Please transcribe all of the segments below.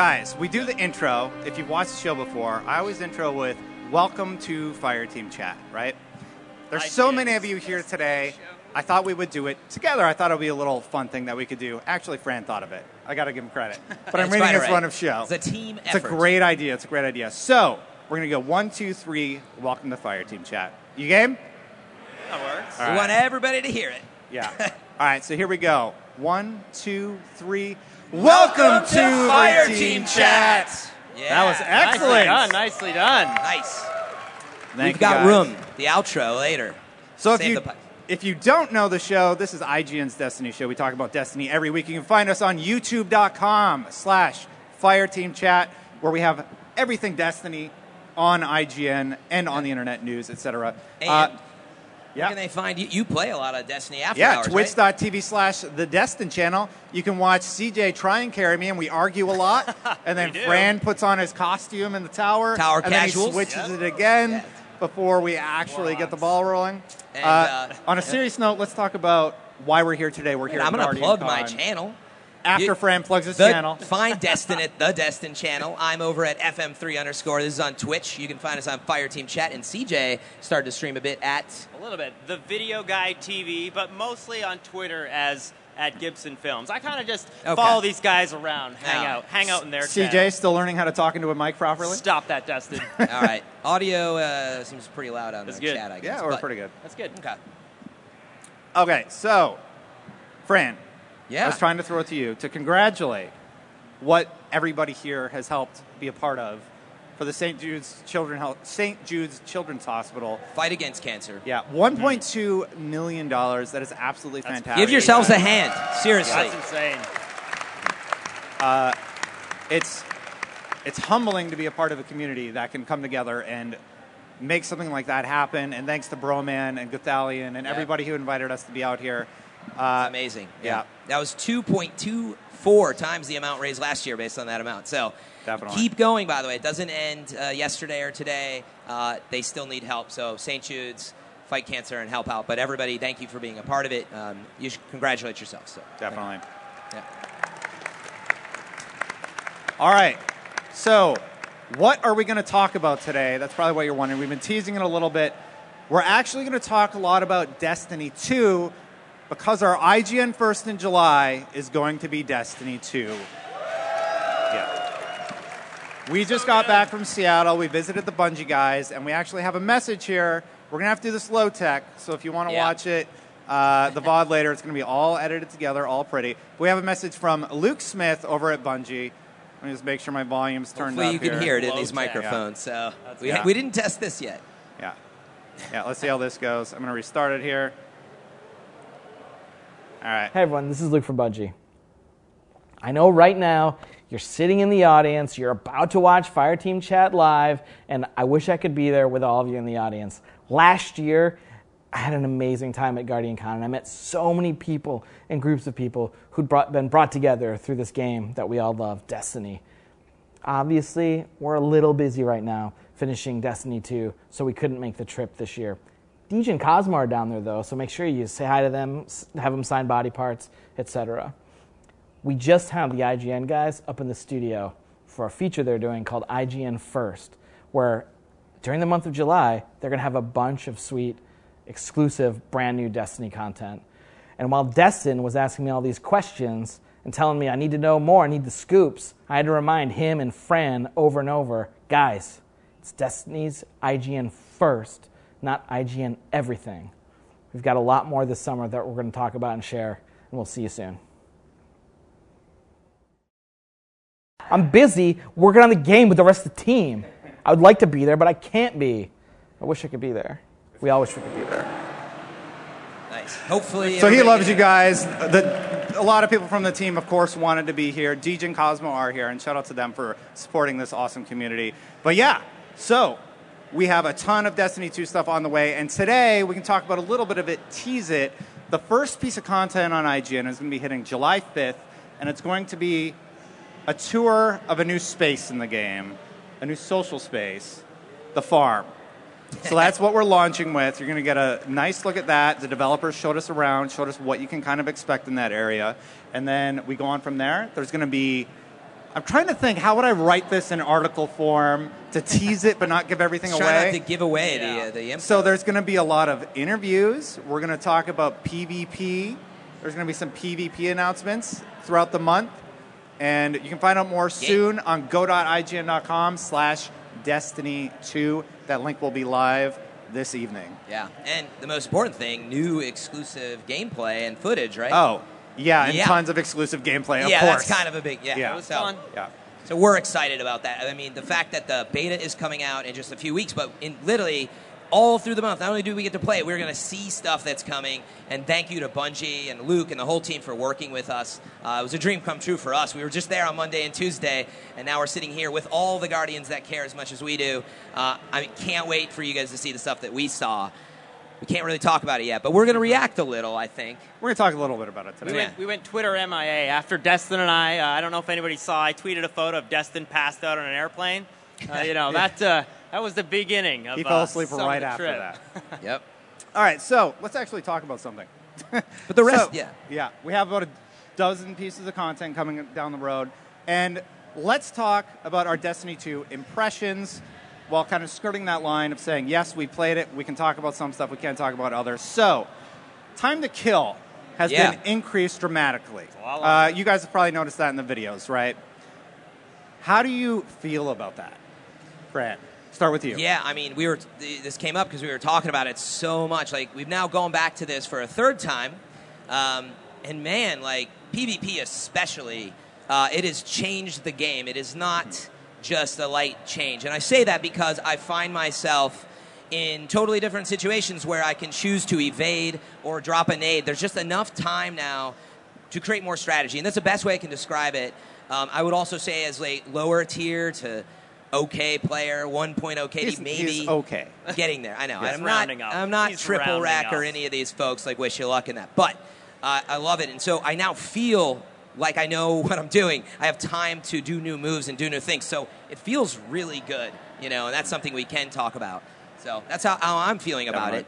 guys, we do the intro. If you've watched the show before, I always intro with "Welcome to Fire Team Chat." Right? There's I so many of you here today. I thought we would do it together. I thought it would be a little fun thing that we could do. Actually, Fran thought of it. I got to give him credit. But I'm reading his all run of show. It's a team It's a great idea. It's a great idea. So we're gonna go one, two, three. Welcome to Fire Team Chat. You game? That works. All We want everybody to hear it. Yeah. All right. So here we go. One, two, three. Welcome, to, Fire the Team Chat. Yeah, That was Nicely excellent. done. Nicely done. Nice. Thank We've got guys. room. The outro later. So if Save you the pi- if you don't know the show, this is IGN's Destiny show. We talk about Destiny every week. You can find us on YouTube.com slash Fireteam Chat, where we have everything Destiny on IGN and on the internet news, etc. And Uh, where yeah. can they find you? You play a lot of Destiny after Yeah, hours, right? twitch.tv slash the Destin channel. You can watch CJ try and carry me, and we argue a lot. and then Fran puts on his costume in the tower. Tower and then he switches Yep. it again Yeah. before we actually get the ball rolling. And, Uh, uh, on a serious note, let's talk about why we're here today. We're here I'm going to plug my channel. After You- Fran plugs his The, channel. Find Destin at the Destin channel. I'm over at FM3 underscore. This is on Twitch. You can find us on Fire Team Chat. And CJ started to stream a bit at. A little bit. The Video Guy TV, but mostly on Twitter as at Gibson Films. I kind of just Okay. follow these guys around, hang Yeah. out, hang out in their CJ channel. still learning how to talk into a mic properly. Stop that, Dustin. All right. Audio uh, seems pretty loud on That's the good. chat, I guess. Yeah, we're but- pretty good. That's good. Okay. Okay, so Fran, Yeah. I was trying to throw it to you to congratulate what everybody here has helped be a part of for the St. Jude's Children Health, St. Jude's Children's Hospital. Fight against cancer. Yeah, 1.2 million dollars. That is absolutely That's fantastic. Give yourselves a hand. Seriously. That's insane. Uh, it's it's humbling to be a part of a community that can come together and make something like that happen. And thanks to Broman and Gothalion and Yeah. everybody who invited us to be out here. Uh, Amazing. yeah. That was 2.24 times the amount raised last year based on that amount. So Definitely. keep going, by the way. It doesn't end uh, yesterday or today. Uh, they still need help. So St. Jude's, fight cancer and help out. But everybody, thank you for being a part of it. Um, you should congratulate yourself. So Definitely. Yeah. All right. So, what are we going to talk about today? That's probably what you're wondering. We've been teasing it a little bit. We're actually going to talk a lot about Destiny 2 because our IGN first in July is going to be Destiny 2. Yeah. We just got back from Seattle. We visited the Bungie guys, and we actually have a message here. We're going to have to do this low tech, so if you want to Yeah. watch it, uh, the VOD later, it's going to be all edited together, all pretty. We have a message from Luke Smith over at Bungie. Let me just make sure my volume's turned Hopefully up you can here. hear it in these tech. microphones. So we, yeah. we didn't test this yet. Yeah. Yeah, let's see how this goes. I'm going to restart it here. All right. Hey everyone, this is Luke from Bungie. I know right now you're sitting in the audience, you're about to watch Fireteam Chat live, and I wish I could be there with all of you in the audience. Last year, I had an amazing time at Guardian Con, and I met so many people and groups of people who'd brought, been brought together through this game that we all love, Destiny. Obviously, we're a little busy right now finishing Destiny 2, so we couldn't make the trip this year. Deej and Cosmo are down there though, so make sure you say hi to them, have them sign body parts, etc. We just have the IGN guys up in the studio for a feature they're doing called IGN First, where during the month of July, they're going to have a bunch of sweet, exclusive, brand new Destiny content. And while Destin was asking me all these questions and telling me I need to know more, I need the scoops, I had to remind him and Fran over and over guys, it's Destiny's IGN First, not IGN Everything. We've got a lot more this summer that we're going to talk about and share, and we'll see you soon. I'm busy working on the game with the rest of the team. I would like to be there, but I can't be. I wish I could be there. We all wish we could be there. Nice. Hopefully. So he loves you guys. The, a lot of people from the team, of course, wanted to be here. Deej and Cosmo are here, and shout out to them for supporting this awesome community. But yeah, so we have a ton of Destiny 2 stuff on the way, and today we can talk about a little bit of it, tease it. The first piece of content on IGN is going to be hitting July 5th, and it's going to be a tour of a new space in the game, a new social space, the farm. So that's what we're launching with. You're going to get a nice look at that. The developers showed us around, showed us what you can kind of expect in that area. And then we go on from there. There's going to be I'm trying to think how would I write this in article form to tease it but not give everything Try not away. to give away the uh, the info. So there's going to be a lot of interviews. We're going to talk about PvP. There's going to be some PvP announcements throughout the month. And you can find out more soon on go.ign.com slash destiny2. That link will be live this evening. yeah, and the most important thing, new exclusive gameplay and footage, right? Oh, yeah, and Yeah. tons of exclusive gameplay, of yeah, course. that's kind of a big yeah. Yeah. It was so, fun. Yeah. So we're excited about that. I mean, the fact that the beta is coming out in just a few weeks, but in literally all through the month, not only do we get to play it, we're going to see stuff that's coming. And thank you to Bungie and Luke and the whole team for working with us. Uh, it was a dream come true for us. We were just there on Monday and Tuesday, and now we're sitting here with all the Guardians that care as much as we do. Uh, I can't wait for you guys to see the stuff that we saw. We can't really talk about it yet, but we're going to react a little, I think. We're going to talk a little bit about it today. We went, we went Twitter MIA after Destin and I. Uh, I don't know if anybody saw. I tweeted a photo of Destin passed out on an airplane. Uh, you know that uh, that was the beginning. Of, He fell uh, asleep some right after trip. that. Yep. All right, so let's actually talk about something. But the rest, So, yeah. Yeah, we have about a dozen pieces of content coming down the road. And let's talk about our Destiny 2 impressions while kind of skirting that line of saying, yes, we played it, we can talk about some stuff, we can't talk about others. So, time to kill has Yeah. been increased dramatically. Uh, you guys have probably noticed that in the videos, right? How do you feel about that? Fran, start with you. Yeah, I mean, we were. This came up because we were talking about it so much. Like we've now gone back to this for a third time, um, and man, like PvP especially, uh, it has changed the game. It is not just a light change, and I say that because I find myself in totally different situations where I can choose to evade or drop a nade. There's just enough time now to create more strategy, and that's the best way I can describe it. Um, I would also say as like lower tier to okay player, 1.0 KD, He's- maybe he's okay. getting there. I know. I'm not. up. I'm not triple rack or any of these folks. Like wish you luck in that, but uh, I love it, and so I now feel like I know what I'm doing. I have time to do new moves and do new things, so it feels really good. You know, and that's something we can talk about. So that's how, how I'm feeling about it.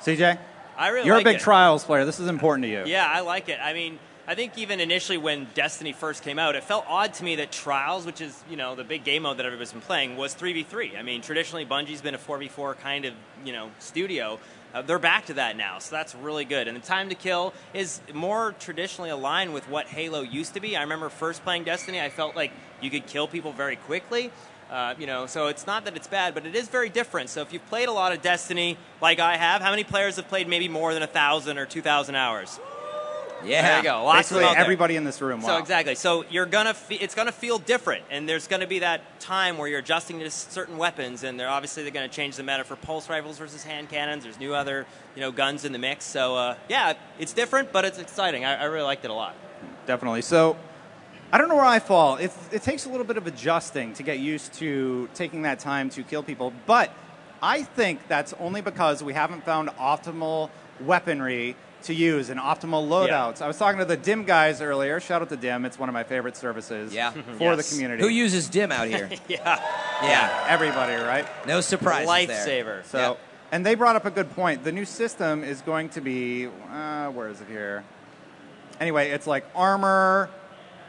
CJ? I really You're like a big it. trials player. This is important to you. Yeah, I like it. I mean, I think even initially when Destiny first came out, it felt odd to me that Trials, which is you know the big game mode that everybody's been playing, was three v three. I mean, traditionally Bungie's been a four v four kind of you know studio. Uh, they're back to that now, so that's really good. And the time to kill is more traditionally aligned with what Halo used to be. I remember first playing Destiny, I felt like you could kill people very quickly. Uh, you know, so it's not that it's bad, but it is very different. So if you've played a lot of Destiny, like I have, how many players have played maybe more than a thousand or two thousand hours? Yeah. There you go. Lots Basically, of them there. everybody in this room. So exactly. So you're gonna fe- it's gonna feel different, and there's gonna be that time where you're adjusting to certain weapons, and they're obviously they're gonna change the meta for pulse rifles versus hand cannons. There's new other you know guns in the mix. So uh, yeah, it's different, but it's exciting. I, I really liked it a lot. Definitely. So, I don't know where I fall. It, it takes a little bit of adjusting to get used to taking that time to kill people, but I think that's only because we haven't found optimal weaponry to use and optimal loadouts. I was talking to the DIM guys earlier. Shout out to DIM. It's one of my favorite services Yeah. for the community. Who uses dim out here? Yeah, yeah. Everybody, right? No surprise. lifesaver. So, Yep. and they brought up a good point. The new system is going to be, uh, where is it here? Anyway, it's like armor,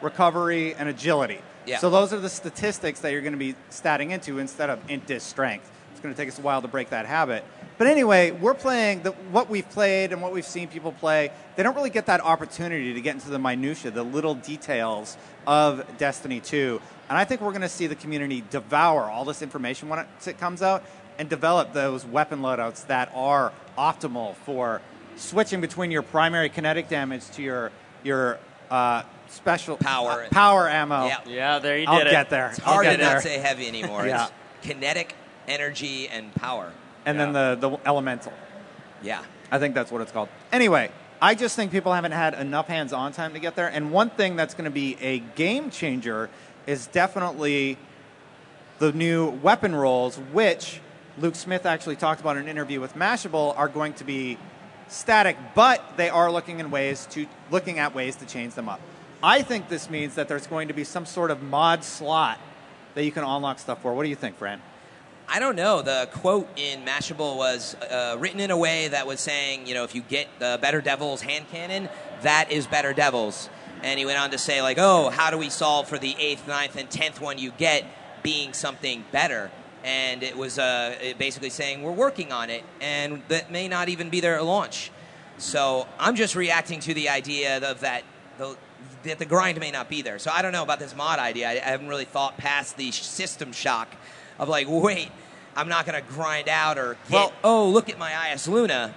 recovery, and agility. Yeah. So those are the statistics that you're going to be statting into instead of int dis strength. It's going to take us a while to break that habit. But anyway, we're playing the, what we've played and what we've seen people play. They don't really get that opportunity to get into the minutia, the little details of Destiny 2. And I think we're going to see the community devour all this information when it comes out and develop those weapon loadouts that are optimal for switching between your primary kinetic damage to your your uh, special Power. uh, power ammo. Yeah. Yeah, there you did I'll it. get there. It's I'll hard to not say heavy anymore. Yeah. It's kinetic, energy, and power. And then the the elemental. Yeah. I think that's what it's called. Anyway, I just think people haven't had enough hands-on time to get there. And one thing that's going to be a game changer is definitely the new weapon rolls, which Luke Smith actually talked about in an interview with Mashable, are going to be static, but they are looking in ways to looking at ways to change them up. I think this means that there's going to be some sort of mod slot that you can unlock stuff for. What do you think, Fran? I don't know. The quote in Mashable was uh, written in a way that was saying, you know, if you get the Better Devils hand cannon, that is Better Devils. And he went on to say, like, oh, how do we solve for the eighth, ninth, and tenth one you get being something better? And it was uh, basically saying we're working on it, and that may not even be there at launch. So I'm just reacting to the idea of that the, that the grind may not be there. So I don't know about this mod idea. I, I haven't really thought past the system shock of like, wait, I'm not going to grind out or get, Well- oh, look at my Eyasluna.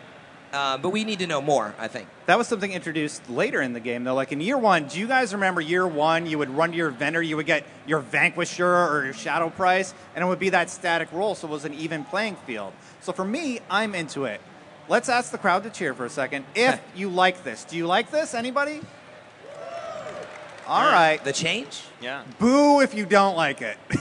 Uh, but we need to know more, I think. That was something introduced later in the game, though. Like in year one, do you guys remember year one? You would run to your vendor, you would get your Vanquisher or your Shadow Price, and it would be that static roll, so it was an even playing field. So for me, I'm into it. Let's ask the crowd to cheer for a second if you like this. Do you like this? Anybody? All right. The change? Yeah. Boo if you don't like it.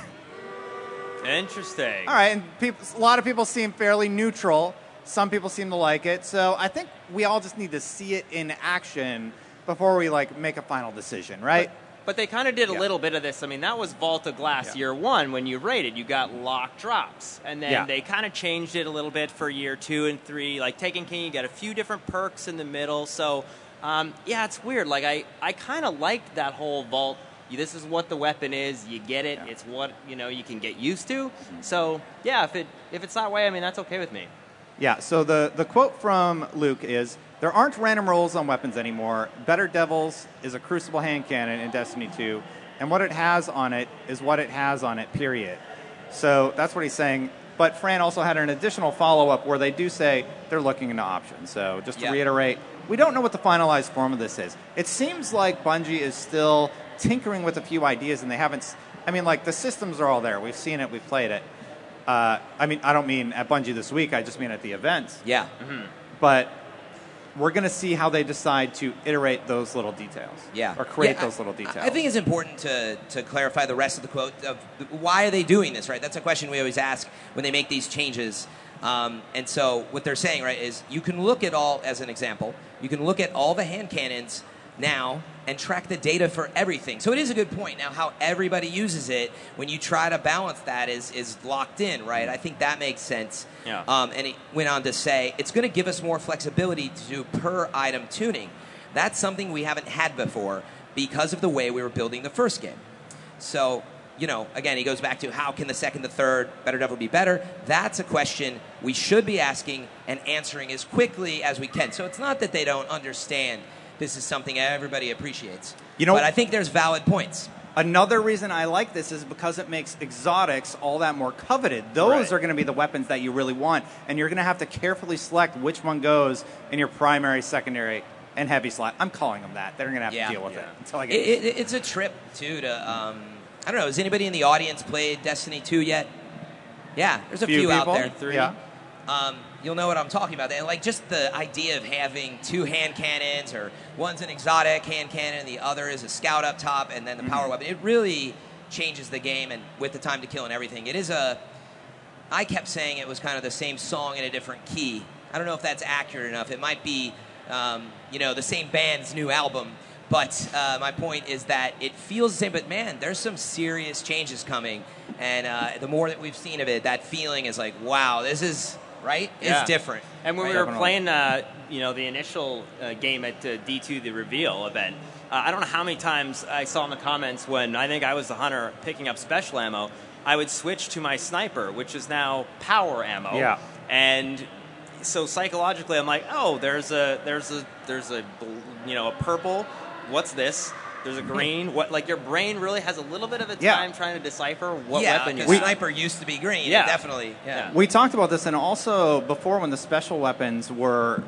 Interesting. All right, and people, a lot of people seem fairly neutral. Some people seem to like it. So I think we all just need to see it in action before we like make a final decision, right? But they kind of did a Yeah. little bit of this. I mean, that was Vault of Glass Yeah. year one when you rated. You got lock drops. And then Yeah. they kind of changed it a little bit for year two and three. Like Taken King, you got a few different perks in the middle. So, um, yeah, it's weird. Like, I, I kind of liked that whole Vault. This is what the weapon is. You get it. Yeah. It's what, you know, you can get used to. Mm-hmm. So, yeah, if, it, if it's that way, I mean, that's okay with me. Yeah, so the, the quote from Luke is There aren't random rolls on weapons anymore. Better Devils is a crucible hand cannon in Destiny 2, and what it has on it is what it has on it, period. So that's what he's saying. But Fran also had an additional follow up where they do say they're looking into options. So just to Yeah. reiterate, we don't know what the finalized form of this is. It seems like Bungie is still tinkering with a few ideas, and they haven't. I mean, like the systems are all there. We've seen it. We've played it. Uh, I mean, I don't mean at Bungie this week. I just mean at the event. Yeah. But we're going to see how they decide to iterate those little details. Yeah. Or create Yeah, those little I- details. I think it's important to, to clarify the rest of the quote of why are they doing this, right? That's a question we always ask when they make these changes. Um, and so what they're saying, right, is you can look at all, as an example, you can look at all the hand cannons now and track the data for everything. So it is a good point. Now, how everybody uses it when you try to balance that is is locked in, right? I think that makes sense. Yeah. Um, and he went on to say it's going to give us more flexibility to do per item tuning. That's something we haven't had before because of the way we were building the first game. So, you know, again, he goes back to how can the second, the third, better devil be better? That's a question we should be asking and answering as quickly as we can. So it's not that they don't understand this is something everybody appreciates. You know- but I think there's valid points. Another reason I like this is because it makes exotics all that more coveted. Those Right. are going to be the weapons that you really want, and you're going to have to carefully select which one goes in your primary, secondary, and heavy slot. I'm calling them that. They're going to have Yeah. to deal with Yeah. it until I get. it, it's a trip too to um, I don't know. Has anybody in the audience played Destiny 2 yet? Yeah, there's a few, out there. Three. Yeah. um, you'll know what I'm talking about. And like just the idea of having two hand cannons, or one's an exotic hand cannon, and the other is a scout up top, and then the power weapon. It really changes the game, and with the time to kill and everything, it is a. I kept saying it was kind of the same song in a different key. I don't know if that's accurate enough. It might be, um, you know, the same band's new album. But uh, my point is that it feels the same. But man, there's some serious changes coming, and uh, the more that we've seen of it, that feeling is like, wow, this is right. Yeah. It's different. And when right? we were playing, uh, you know, the initial uh, game at uh, D2, the reveal event, uh, I don't know how many times I saw in the comments when I think I was the hunter picking up special ammo, I would switch to my sniper, which is now power ammo. Yeah. And so psychologically, I'm like, oh, there's a there's a there's a you know a purple. What's this? There's a green. What like your brain really has a little bit of a Yeah. time trying to decipher what yeah, weapon you because have. sniper used to be green. Yeah. definitely. Yeah. Yeah. We talked about this, and also before when the special weapons were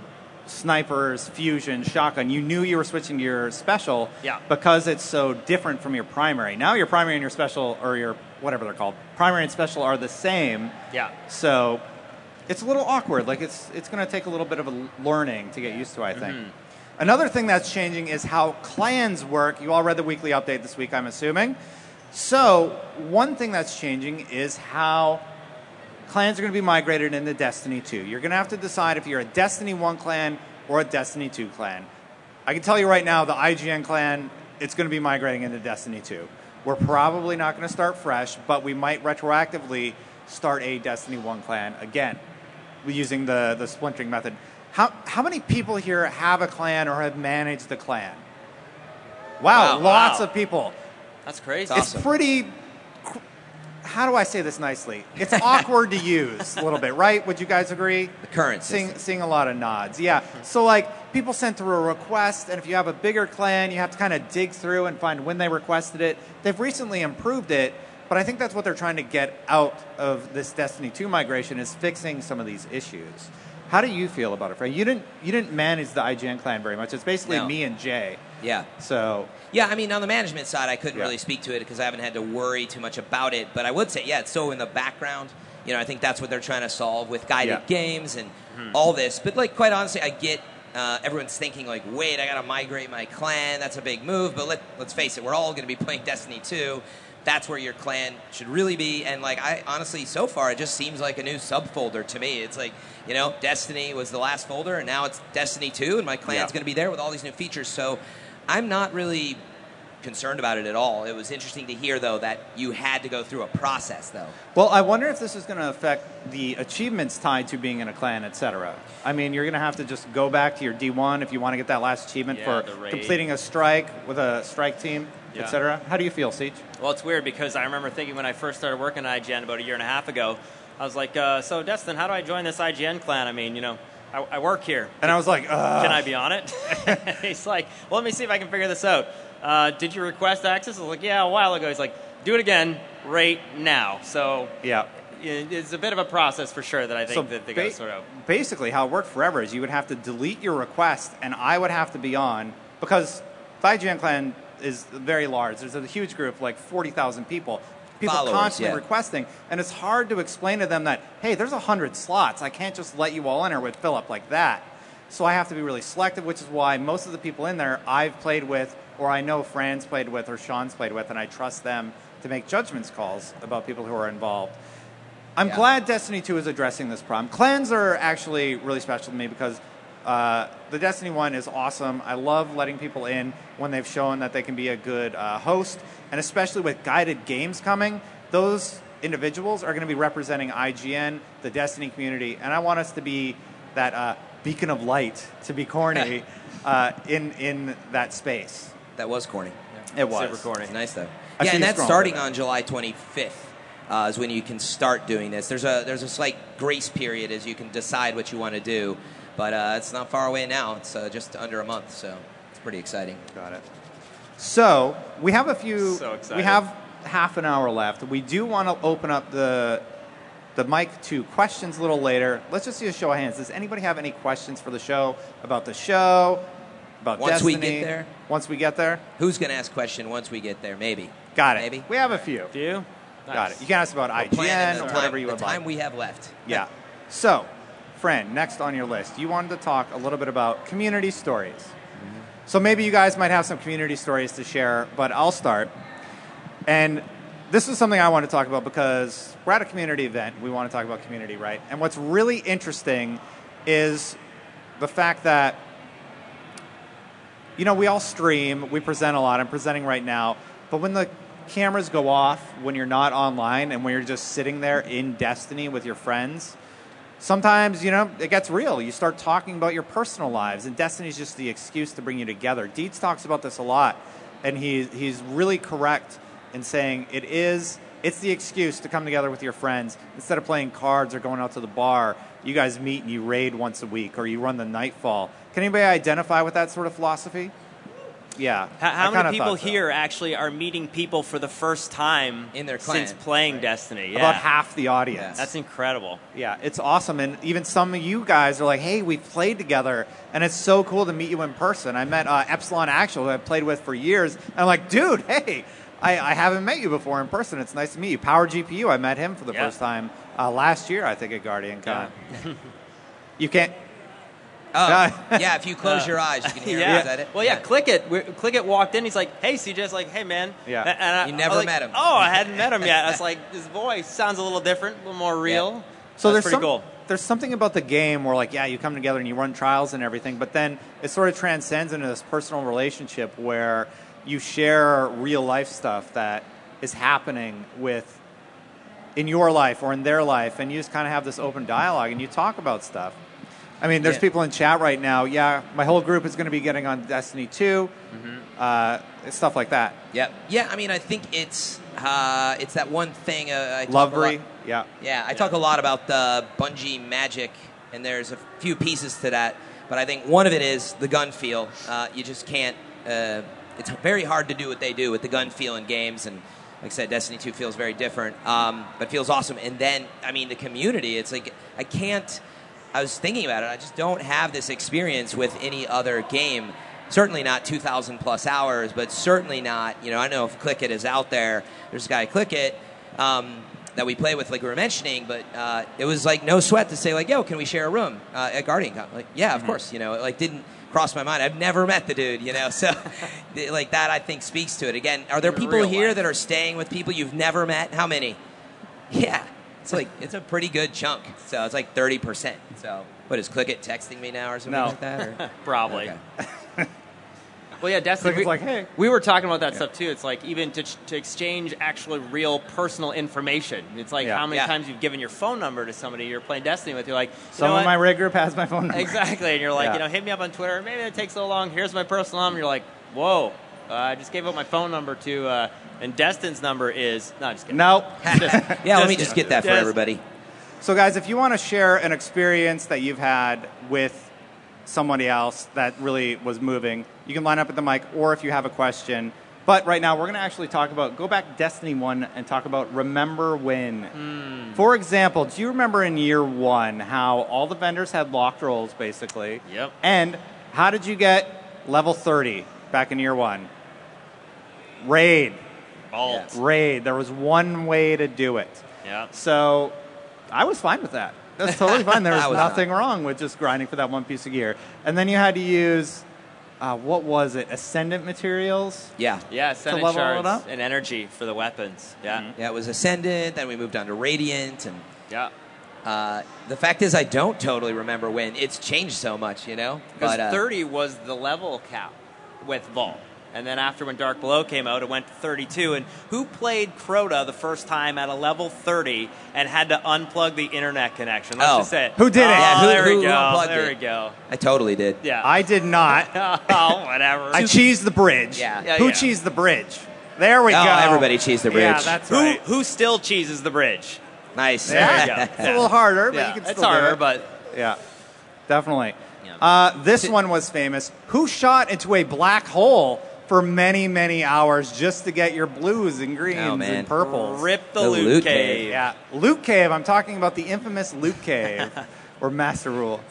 snipers, fusion, shotgun, you knew you were switching to your special Yeah. because it's so different from your primary. Now your primary and your special, or your whatever they're called, primary and special are the same. Yeah. So it's a little awkward. Like it's it's going to take a little bit of a learning to get used to. I think. Mm-hmm. Another thing that's changing is how clans work. You all read the weekly update this week, I'm assuming. So one thing that's changing is how clans are going to be migrated into Destiny 2. You're going to have to decide if you're a Destiny 1 clan or a Destiny 2 clan. I can tell you right now, the IGN clan, it's going to be migrating into Destiny 2. We're probably not going to start fresh, but we might retroactively start a Destiny 1 clan again using the, the splintering method. How, how many people here have a clan or have managed the clan? Wow, Wow, lots wow. of people. That's crazy. Awesome. It's pretty. How do I say this nicely? It's awkward to use a little bit, right? Would you guys agree? The current Seeing, seeing a lot of nods. Yeah. So, like, people sent through a request, and if you have a bigger clan, you have to kind of dig through and find when they requested it. They've recently improved it, but I think that's what they're trying to get out of this Destiny 2 migration is fixing some of these issues. How do you feel about it, Frank? You didn't you didn't manage the IGN clan very much. It's basically No. me and Jay. Yeah. So Yeah, I mean, on the management side, I couldn't Yeah. really speak to it because I haven't had to worry too much about it. But I would say, yeah, it's so in the background. You know, I think that's what they're trying to solve with guided Yeah. games and all this. But like, quite honestly, I get uh, everyone's thinking like, wait, I got to migrate my clan. That's a big move. But let let's face it, we're all going to be playing Destiny 2. That's where your clan should really be. And like, I honestly, so far, it just seems like a new subfolder to me. It's like, you know, Destiny was the last folder, and now it's Destiny 2, and my clan's Yeah. going to be there with all these new features. So I'm not really concerned about it at all. It was interesting to hear, though, that you had to go through a process, though. Well, I wonder if this is going to affect the achievements tied to being in a clan, etc. I mean, you're going to have to just go back to your D1 if you want to get that last achievement Yeah, for completing a strike with a strike team, Yeah. etc. How do you feel, CJ? Well, it's weird because I remember thinking when I first started working at IGN about a year and a half ago, I was like, uh, so Destin, how do I join this IGN clan? I mean, you know, I, I work here. And I was like, uh, Can I be on it? He's like, well, let me see if I can figure this out. Uh, did you request access? I was like, yeah, a while ago. He's like, do it again right now. So yeah. it's a bit of a process for sure that I think So that they got to ba- sort of. basically, how it worked forever is you would have to delete your request, and I would have to be on because the IGN clan is very large. There's a huge group, like forty thousand people. People Followers, constantly yeah. requesting, and it's hard to explain to them that hey, there's hundred slots. I can't just let you all in there with fill up like that. So I have to be really selective, which is why most of the people in there I've played with, or I know Fran's played with, or Sean's played with, and I trust them to make judgments calls about people who are involved. I'm Yeah. glad Destiny 2 is addressing this problem. Clans are actually really special to me because uh, the Destiny 1 is awesome. I love letting people in when they've shown that they can be a good uh, host, and especially with guided games coming, those individuals are going to be representing IGN, the Destiny community, and I want us to be that uh, beacon of light, to be corny, uh, in, in that space. That was corny. It was. Super corny. It's nice, though. I yeah, and that's starting on July 25th. Uh, is when you can start doing this. There's a there's a slight grace period as you can decide what you want to do, but uh, it's not far away now. It's uh, just under a month, so it's pretty exciting. Got it. So we have a few. So excited. We have half an hour left. We do want to open up the the mic to questions a little later. Let's just see a show of hands. Does anybody have any questions for the show about the show? About Destiny? Once we get there? Once we get there. Who's going to ask question once we get there? Maybe. Got it. Maybe. We have a few. Do you? Got it. You can ask about We're IGN or the whatever time, you the time we have left. Yeah. So, Fran, next on your list, you wanted to talk a little bit about community stories. So maybe you guys might have some community stories to share, but I'll start. And this is something I want to talk about because we're at a community event. We want to talk about community, right? And what's really interesting is the fact that, you know, we all stream, we present a lot. I'm presenting right now. But when the cameras go off, when you're not online and when you're just sitting there in Destiny with your friends, sometimes, you know, it gets real. You start talking about your personal lives, and Destiny's just the excuse to bring you together. Dietz talks about this a lot, and he, he's really correct in saying it is it's the excuse to come together with your friends instead of playing cards or going out to the bar. You guys meet and you raid once a week, or you run the Nightfall. Can anybody identify with that sort of philosophy? Yeah. How, how many people thought so. here actually are meeting people for the first time In their clan. since playing Destiny? Yeah. About half the audience. That's incredible. Yeah, it's awesome. And even some of you guys are like, hey, we played together, and it's so cool to meet you in person. I met uh, Epsilon Actual, who I've played with for years. And I'm like, dude, hey, I, I haven't met you before in person. It's nice to meet you. Power GPU, I met him for the Yeah. first time uh, last year, I think, at Guardian Con. you can't. Oh, yeah. If you close your eyes, you can hear. yeah. Is that it? Well, yeah, Click It. we click It walked in. He's like, "Hey, CJ." I was like, "Hey, man." Yeah. And I, You never was like, met him. Oh, I hadn't met him yet. I was like, his voice sounds a little different, a little more real. So That's there's pretty some, cool. There's something about the game where, like, yeah, you come together and you run trials and everything, but then it sort of transcends into this personal relationship where you share real life stuff that is happening with in your life or in their life, and you just kind of have this open dialogue and you talk about stuff. I mean, there's Yeah. people in chat right now. Yeah, my whole group is going to be getting on Destiny 2, Mm-hmm. uh, stuff like that. Yep. Yeah, I mean, I think it's uh, it's that one thing. Uh, I talk a lot- Lovery, yeah. Yeah, I talk a lot about the Bungie magic, and there's a few pieces to that. But I think one of it is the gun feel. Uh, you just can't. Uh, it's very hard to do what they do with the gun feel in games, and like I said, Destiny 2 feels very different, um, but feels awesome. And then, I mean, the community. It's like I can't. I was thinking about it. I just don't have this experience with any other game. Certainly not 2,000 plus hours, but certainly not. You know, I know if Click It is out there. There's a guy Click It. Um, that we play with, like we were mentioning, but uh, it was like no sweat to say like, "Yo, can we share a room uh, at Guardian Con?" Like, yeah, of Mm-hmm. course. You know, it, like didn't cross my mind. I've never met the dude, you know, so like that I think speaks to it. Again, are there people here life. that are staying with people you've never met? How many? Yeah, it's like it's a pretty good chunk. So it's like thirty percent. So what is Click It texting me now or something No. like that? Or? Probably. Well, yeah, Destiny. Like, we, like, hey. we were talking about that stuff too. It's like even to, to exchange actually real personal information. It's like Yeah. how many Yeah. times you've given your phone number to somebody you're playing Destiny with. You're like, you Some know my rig group has my phone number. exactly, and you're like, Yeah. you know, hit me up on Twitter. Maybe it takes so long. Here's my personal number. You're like, whoa. Uh, I just gave out my phone number to, uh, and Destin's number is no, just kidding. Nope. yeah, let me just get that for just- everybody. So, guys, if you want to share an experience that you've had with somebody else that really was moving, you can line up at the mic, or if you have a question. But right now, we're going to actually talk about go back Destiny One and talk about remember when. For example, do you remember in year one how all the vendors had locked rolls, basically? Yep. And how did you get level thirty back in year one? Raid, Vault. raid. There was one way to do it. Yeah. So I was fine with that. That's totally fine. There was was nothing wrong with just grinding for that one piece of gear. And then you had to use, uh, what was it, Ascendant materials? Yeah. Yeah, Ascendant level it shards up? and energy for the weapons. Yeah. Yeah, it was Ascendant, then we moved on to Radiant, and Yeah. uh, the fact is, I don't totally remember when. It's changed so much, you know? Because But, uh, 30 was the level cap with Vault. And then after when Dark Below came out, it went to 32. And who played Crota the first time at a level 30 and had to unplug the internet connection? Let's Oh. just say it. Who did it? Oh, Yeah, who- there who we go. there it? we go. I totally did. Yeah. I did not. oh, whatever. I cheesed the bridge. Yeah. Yeah, Who yeah. cheesed the bridge? There we Oh, go. everybody cheesed the bridge. Yeah, bridge. that's who, right. who still cheeses the bridge? Nice. There you go. It's a little harder, but Yeah, you can it's still do harder, it. but Yeah, definitely. Yeah. Uh, this one was famous. Who shot into a black hole for many, many hours just to get your blues and oh, greens Oh, and purples? rip the, The loot, loot cave. cave. Yeah, Loot Cave. I'm talking about the infamous Loot Cave or Master Rahool.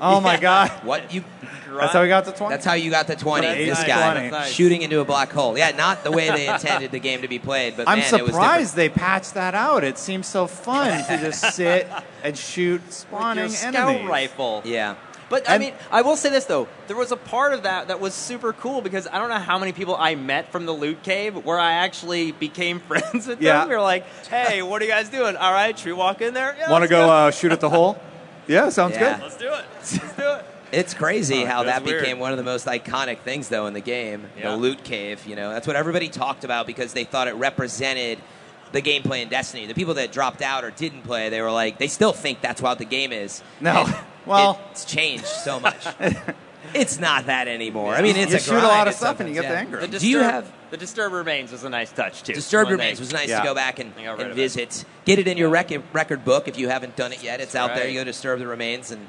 Oh my God, What you? that's how we got to 20. That's how you got the twenty. That's this nice. guy 20. Nice. shooting into a black hole. Yeah, not the way they intended the game to be played, but I'm man, it was surprised they patched that out. It seems so fun to just sit and shoot With spawning your scout enemies. rifle. Yeah. But I And- mean, I will say this though: there was a part of that that was super cool because I don't know how many people I met from the loot cave where I actually became friends with Yeah. them. We were like, "Hey, what are you guys doing? All right, should we walk in there? Yeah, Want to let's go uh, shoot at the hole? Yeah, sounds Yeah. good. Let's do it. Let's do it." It's crazy Oh, how that weird. became one of the most iconic things, though, in the game. Yeah. The loot cave, you know, that's what everybody talked about because they thought it represented the gameplay in Destiny. The people that dropped out or didn't play, they were like, they still think that's what the game is. No. And Well- it's changed so much. it's not that anymore. I mean, it's you a shoot a lot of stuff and you get sometimes, the anger. The Do you have- the Disturb remains was a nice touch too. Disturbed when they- Remains was nice Yeah. to go back and, They got rid and of it. visit. Get it in your record, record book if you haven't done it yet. It's out there. You go Disturb the Remains and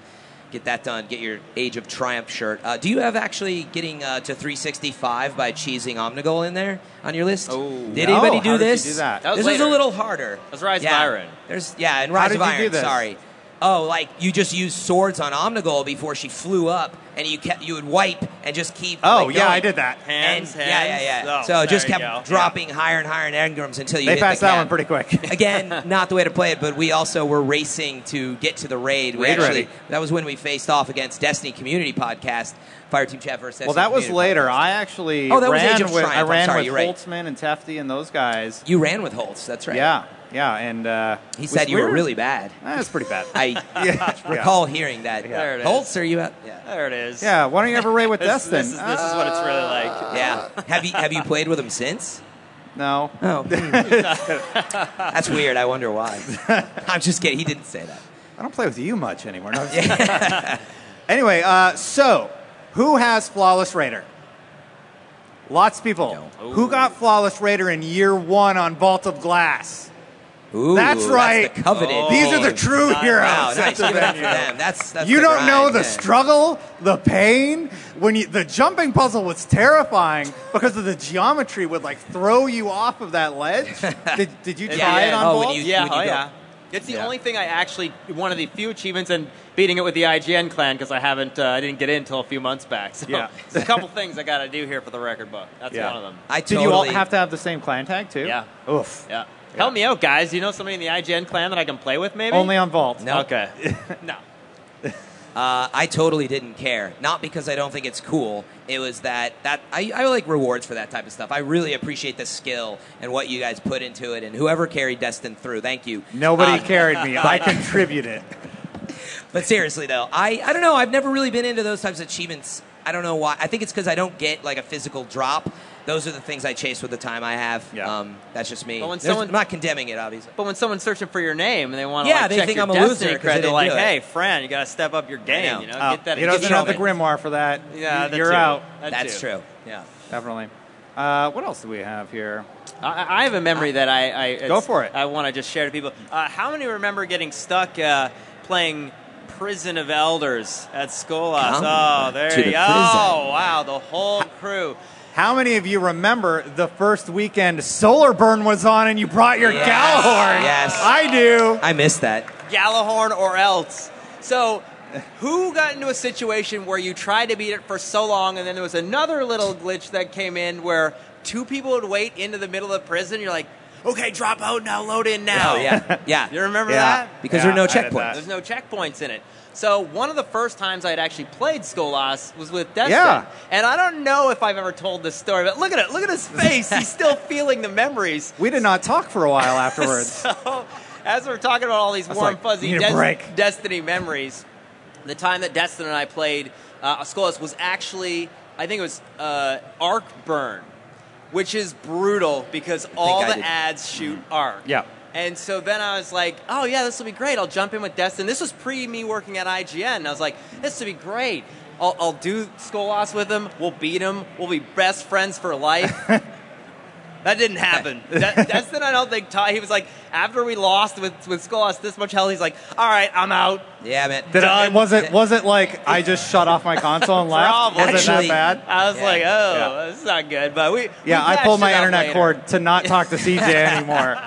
get that done. Get your Age of Triumph shirt. Uh, do you have actually getting uh, to 365 by cheesing Omnigul in there on your list? Oh. did No, anybody how do did you this? do that? That was this was a little harder. That's Rise of yeah. Iron. There's yeah, and How Rise did of you do Iron. this? Sorry. Oh, like you just used swords on Omnigul before she flew up, and you kept you would wipe and just keep. Oh, like, yeah, going. I did that. Hands, And- yeah, yeah, yeah. Oh, so it just kept go. dropping higher and higher in engrams until you They passed the that one pretty quick. Again, not the way to play it, but we also were racing to get to the raid. We Raid actually ready. that was when we faced off against Destiny Community Podcast, Fireteam Chat versus Destiny Well, that was Community later. Podcast. I actually Oh, that was ran Age of with Triumph. I ran sorry, with right. Holtzman and Tefty and those guys. You ran with Holtz, that's right. Yeah, yeah, and uh, He said you were really bad. That's pretty bad. I yeah, recall hearing that. There it is. Holtz, are you out? Yeah. There it is. Yeah, why don't you ever raid with This, Destin? this, is, this is what it's really like. Yeah. have you have you played with him since? No. Oh, that's weird. I wonder why. I'm just kidding. He didn't say that. I don't play with you much anymore. No, I'm just kidding. anyway, uh, so who has Flawless Raider? Lots of people. Who got Flawless Raider in year one on Vault of Glass? Ooh, That's right. the coveted. These are the true nice. heroes. Wow, nice. Give it up for them. That's, that's you the don't know the yeah. struggle, the pain. When you, the jumping puzzle was terrifying because of the geometry would like throw you off of that ledge. did, did you try Yeah, it yeah. on Oh, when you- Yeah, oh yeah. It's the Yeah. only thing I actually one of the few achievements and beating it with the IGN clan because I haven't uh, I didn't get in until a few months back. So Yeah. there's a couple things I got to do here for the record book. That's Yeah. one of them. I Did you all have to have the same clan tag too? Yeah. Oof. Yeah. Help me out, guys. You know somebody in the IGN clan that I can play with? Maybe Only on Vault. No. Okay. no. Uh, I totally didn't care. Not because I don't think it's cool. It was that that I, I like rewards for that type of stuff. I really appreciate the skill and what you guys put into it, and whoever carried Destin through. Thank you. Nobody Uh, carried me. I contributed. But seriously though, I I don't know. I've never really been into those types of achievements. I don't know why. I think it's because I don't get like a physical drop. Those are the things I chase with the time I have. Yeah. Um, that's just me. But when There's- someone- I'm not condemning it, obviously. But when someone's searching for your name and they want to Yeah, like, they check think your I'm a Destiny loser 'cause they cred, they're like, "Hey, Fran, you got to step up your game. know. You know, Oh, get that." he doesn't get have the grimoire for that. Yeah, that you're too. out. That That's too. true. Yeah. Definitely. Uh, what else do we have here? I, I have a memory that I, I Go for it. I want to just share to people. Uh, how many remember getting stuck uh, playing Prison of Elders at Skolas? Oh, there to you the go. prison. Oh, wow, the whole crew. How many of you remember the first weekend Solar Burn was on and you brought your Yes. Gjallarhorn? Yes. I do. I missed that. Gjallarhorn or else. So, who got into a situation where you tried to beat it for so long, and then there was another little glitch that came in where two people would wait into the middle of prison? You're like, okay, drop out now, load in now. Oh yeah, yeah. You remember Yeah. that? Because there are no checkpoints. There's no checkpoints in it. So one of the first times I'd actually played Skolas was with Destin. Yeah. And I don't know if I've ever told this story, but look at it. Look at his face. He's still feeling the memories. We did not talk for a while afterwards. So, as we're talking about all these warm, like, fuzzy Des- Destiny memories, the time that Destin and I played uh, Skolas was actually, I think it was uh, Arc Burn, which is brutal because all the did. ads shoot Arc. Yeah. And so then I was like, oh, yeah, this will be great. I'll jump in with Destin. This was pre me working at IGN. And I was like, this will be great. I'll, I'll do Skolas with him. We'll beat him. We'll be best friends for life. that didn't happen. That, Destin, I don't think, taught. He was like, after we lost with, with Skolas this much hell, he's like, all right, I'm out. Yeah, man. Did I, was it was it like I just shut off my console and left? Probably. Was it that bad? I was Yeah. like, oh, Yeah. this is not good. But we. Yeah, we I pulled my internet later. cord to not talk to CJ anymore.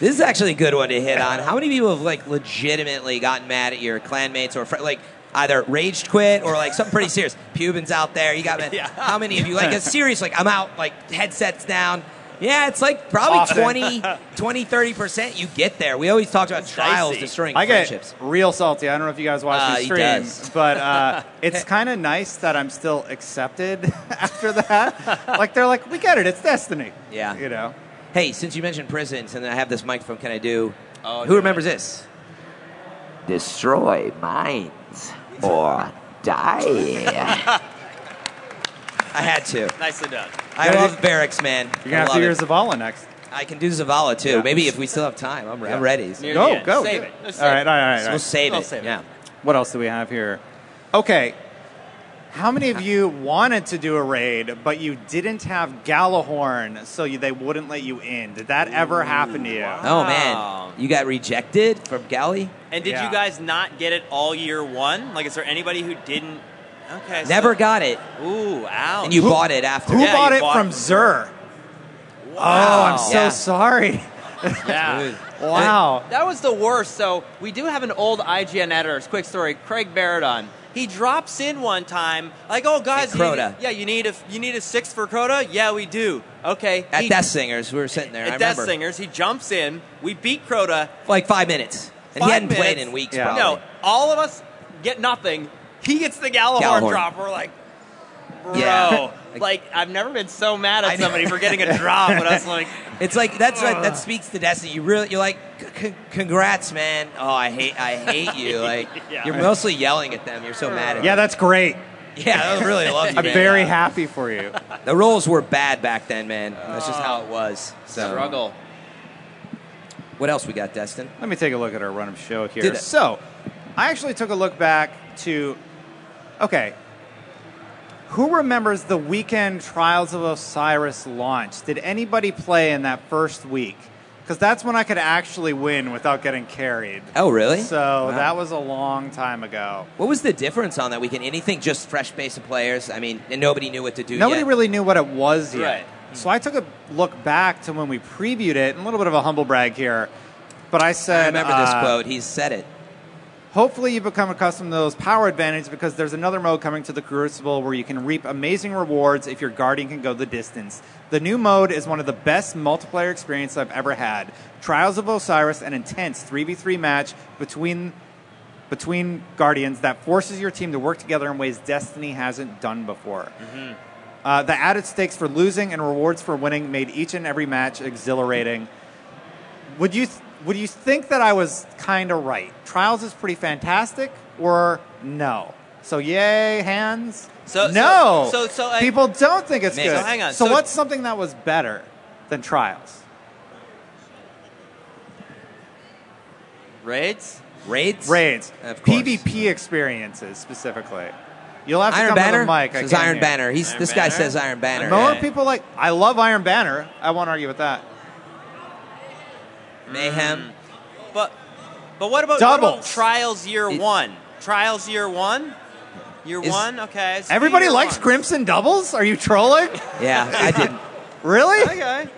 This is actually a good one to hit on. How many people have like legitimately gotten mad at your clanmates or fr- like either raged quit or like something pretty serious? Pubin's out there. You got Yeah. how many of you like a serious like I'm out like headsets down. Yeah, it's like probably Often. 20, 20, 30 percent. You get there. We always talked about trials dicey. destroying I get friendships. real salty. I don't know if you guys watch Uh, the he stream, does. but uh, it's kind of nice that I'm still accepted after that. like they're like, we get it. It's Destiny. Yeah. You know. Hey, since you mentioned prisons and I have this microphone, can I do? Oh, Who do remembers this? destroy minds or die. I had to. Nicely done. I Yeah, love you- barracks, man. You're gonna have love to hear it. Zavala next. I can do Zavala too. Yeah. Maybe if we still have time, I'm, Yeah. I'm ready. Near Go, go. Save go. it. Let's All save right, it. all right, all right. So we'll save We'll it. save it. yeah. What else do we have here? Okay. How many of you wanted to do a raid, but you didn't have Gjallarhorn, so you, they wouldn't let you in? Did that ever happen to you? Oh man, you got rejected from Galley? And did Yeah. you guys not get it all year one? Like, is there anybody who didn't? Okay. so- Never got it, Ooh, ouch. and you bought it after. Who Yeah, bought you it bought from it. Xur? Oh, I'm so Yeah. sorry. Yeah. Wow. That was the worst. So we do have an old IGN editor. Quick story. Craig Baradon. He drops in one time, like, "Oh, guys, you need, yeah, you need a you need a six for Crota. Yeah, we do. Okay, At he, Death Singers, we were sitting there. I at Death remember, Singers, he jumps in. We beat Crota. For like five minutes, and he hadn't played in weeks. Yeah. Probably. No, all of us get nothing. He gets the Gjallarhorn, Gjallarhorn. drop. We're like, bro. Yeah. Like, I've never been so mad at somebody for getting a drop, but I was like, It's like that's what, that speaks to Destiny. You really, you're like, "C- c- congrats, man. Oh, I hate, I hate you. Like Yeah. you're mostly yelling at them. You're so mad at Yeah, them. that's great. Yeah, I really love you. I'm man. very happy for you. The roles were bad back then, man. That's just how it was. So, Struggle. what else we got, Destin? Let me take a look at our run of show here. Did it. So, I actually took a look back to. Okay. Who remembers the weekend Trials of Osiris launch? Did anybody play in that first week? Because that's when I could actually win without getting carried. Oh, really? So Wow. that was a long time ago. What was the difference on that weekend? Anything just fresh base of players? I mean, and nobody knew what to do. Nobody yet. really knew what it was yet. Right. So I took a look back to when we previewed it, and a little bit of a humble brag here. But I said, I remember this uh, quote. He's said it. Hopefully, you become accustomed to those power advantages because there's another mode coming to the Crucible where you can reap amazing rewards if your Guardian can go the distance. The new mode is one of the best multiplayer experiences I've ever had. Trials of Osiris, an intense 3v3 match between between Guardians that forces your team to work together in ways Destiny hasn't done before. Uh, the added stakes for losing and rewards for winning made each and every match exhilarating. Would you th- would you think that I was kind of right? Trials is pretty fantastic, or no? So yay, hands. So- so- no. so- so I- people don't think it's Mix. good. So hang on, So, so- what's something that was better than Trials? Raids? Raids? Raids, Of course. PvP experiences specifically. You'll have to Iron come Banner? to the mic. Says Iron hear. Banner. He's, Iron this guy says Iron Banner. More Yeah. people like. I love Iron Banner. I won't argue with that. Mayhem. But but what about, what about Doubles. Trials Year It- One? Trials Year One? Year Is- One? Okay. let's Everybody year likes one. Crimson doubles. Are you trolling? Yeah, I didn't. really? Okay.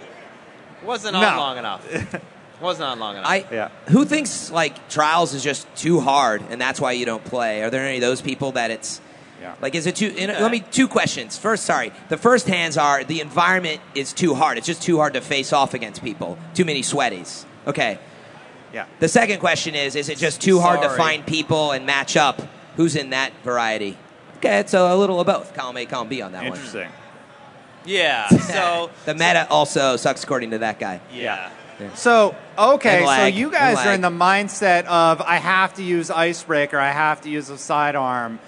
Wasn't on No. long enough. Wasn't on long enough. I Yeah. who thinks like trials is just too hard and that's why you don't play? Are there any of those people that it's Yeah. like is it too? and Okay. Let me two questions. First, sorry, the first hands are the environment is too hard. It's just too hard to face off against people. Too many sweaties. Okay. Yeah. The second question is: Is it just too hard to Sorry. find people and match up? Who's in that variety? Okay, it's a, a little of both. Column A, column B on that one. Interesting. yeah. So The meta also sucks according to that guy. yeah. So okay, And so lag, you guys and are in the mindset of I have to use icebreaker, I have to use a sidearm.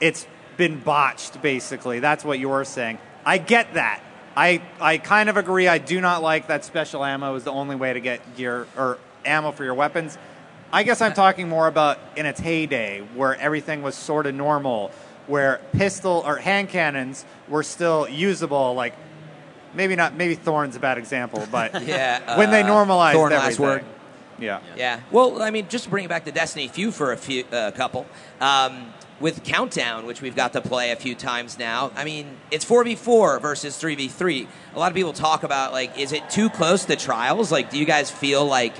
It's been botched, basically. That's what you're saying. I get that. I I kind of agree. I do not like that special ammo is the only way to get gear or ammo for your weapons. I guess I'm talking more about in its heyday where everything was sort of normal, where pistol or hand cannons were still usable. Like maybe not, maybe Thorn's a bad example, but Yeah, when they uh, normalized Thorn last everything. word. Yeah. Yeah. Well, I mean, just to bring it back to Destiny, few for a few, uh, couple. Um, with Countdown, which we've got to play a few times now, I mean, it's 4v4 versus 3v3. A lot of people talk about, like, is it too close to trials? Like, do you guys feel like,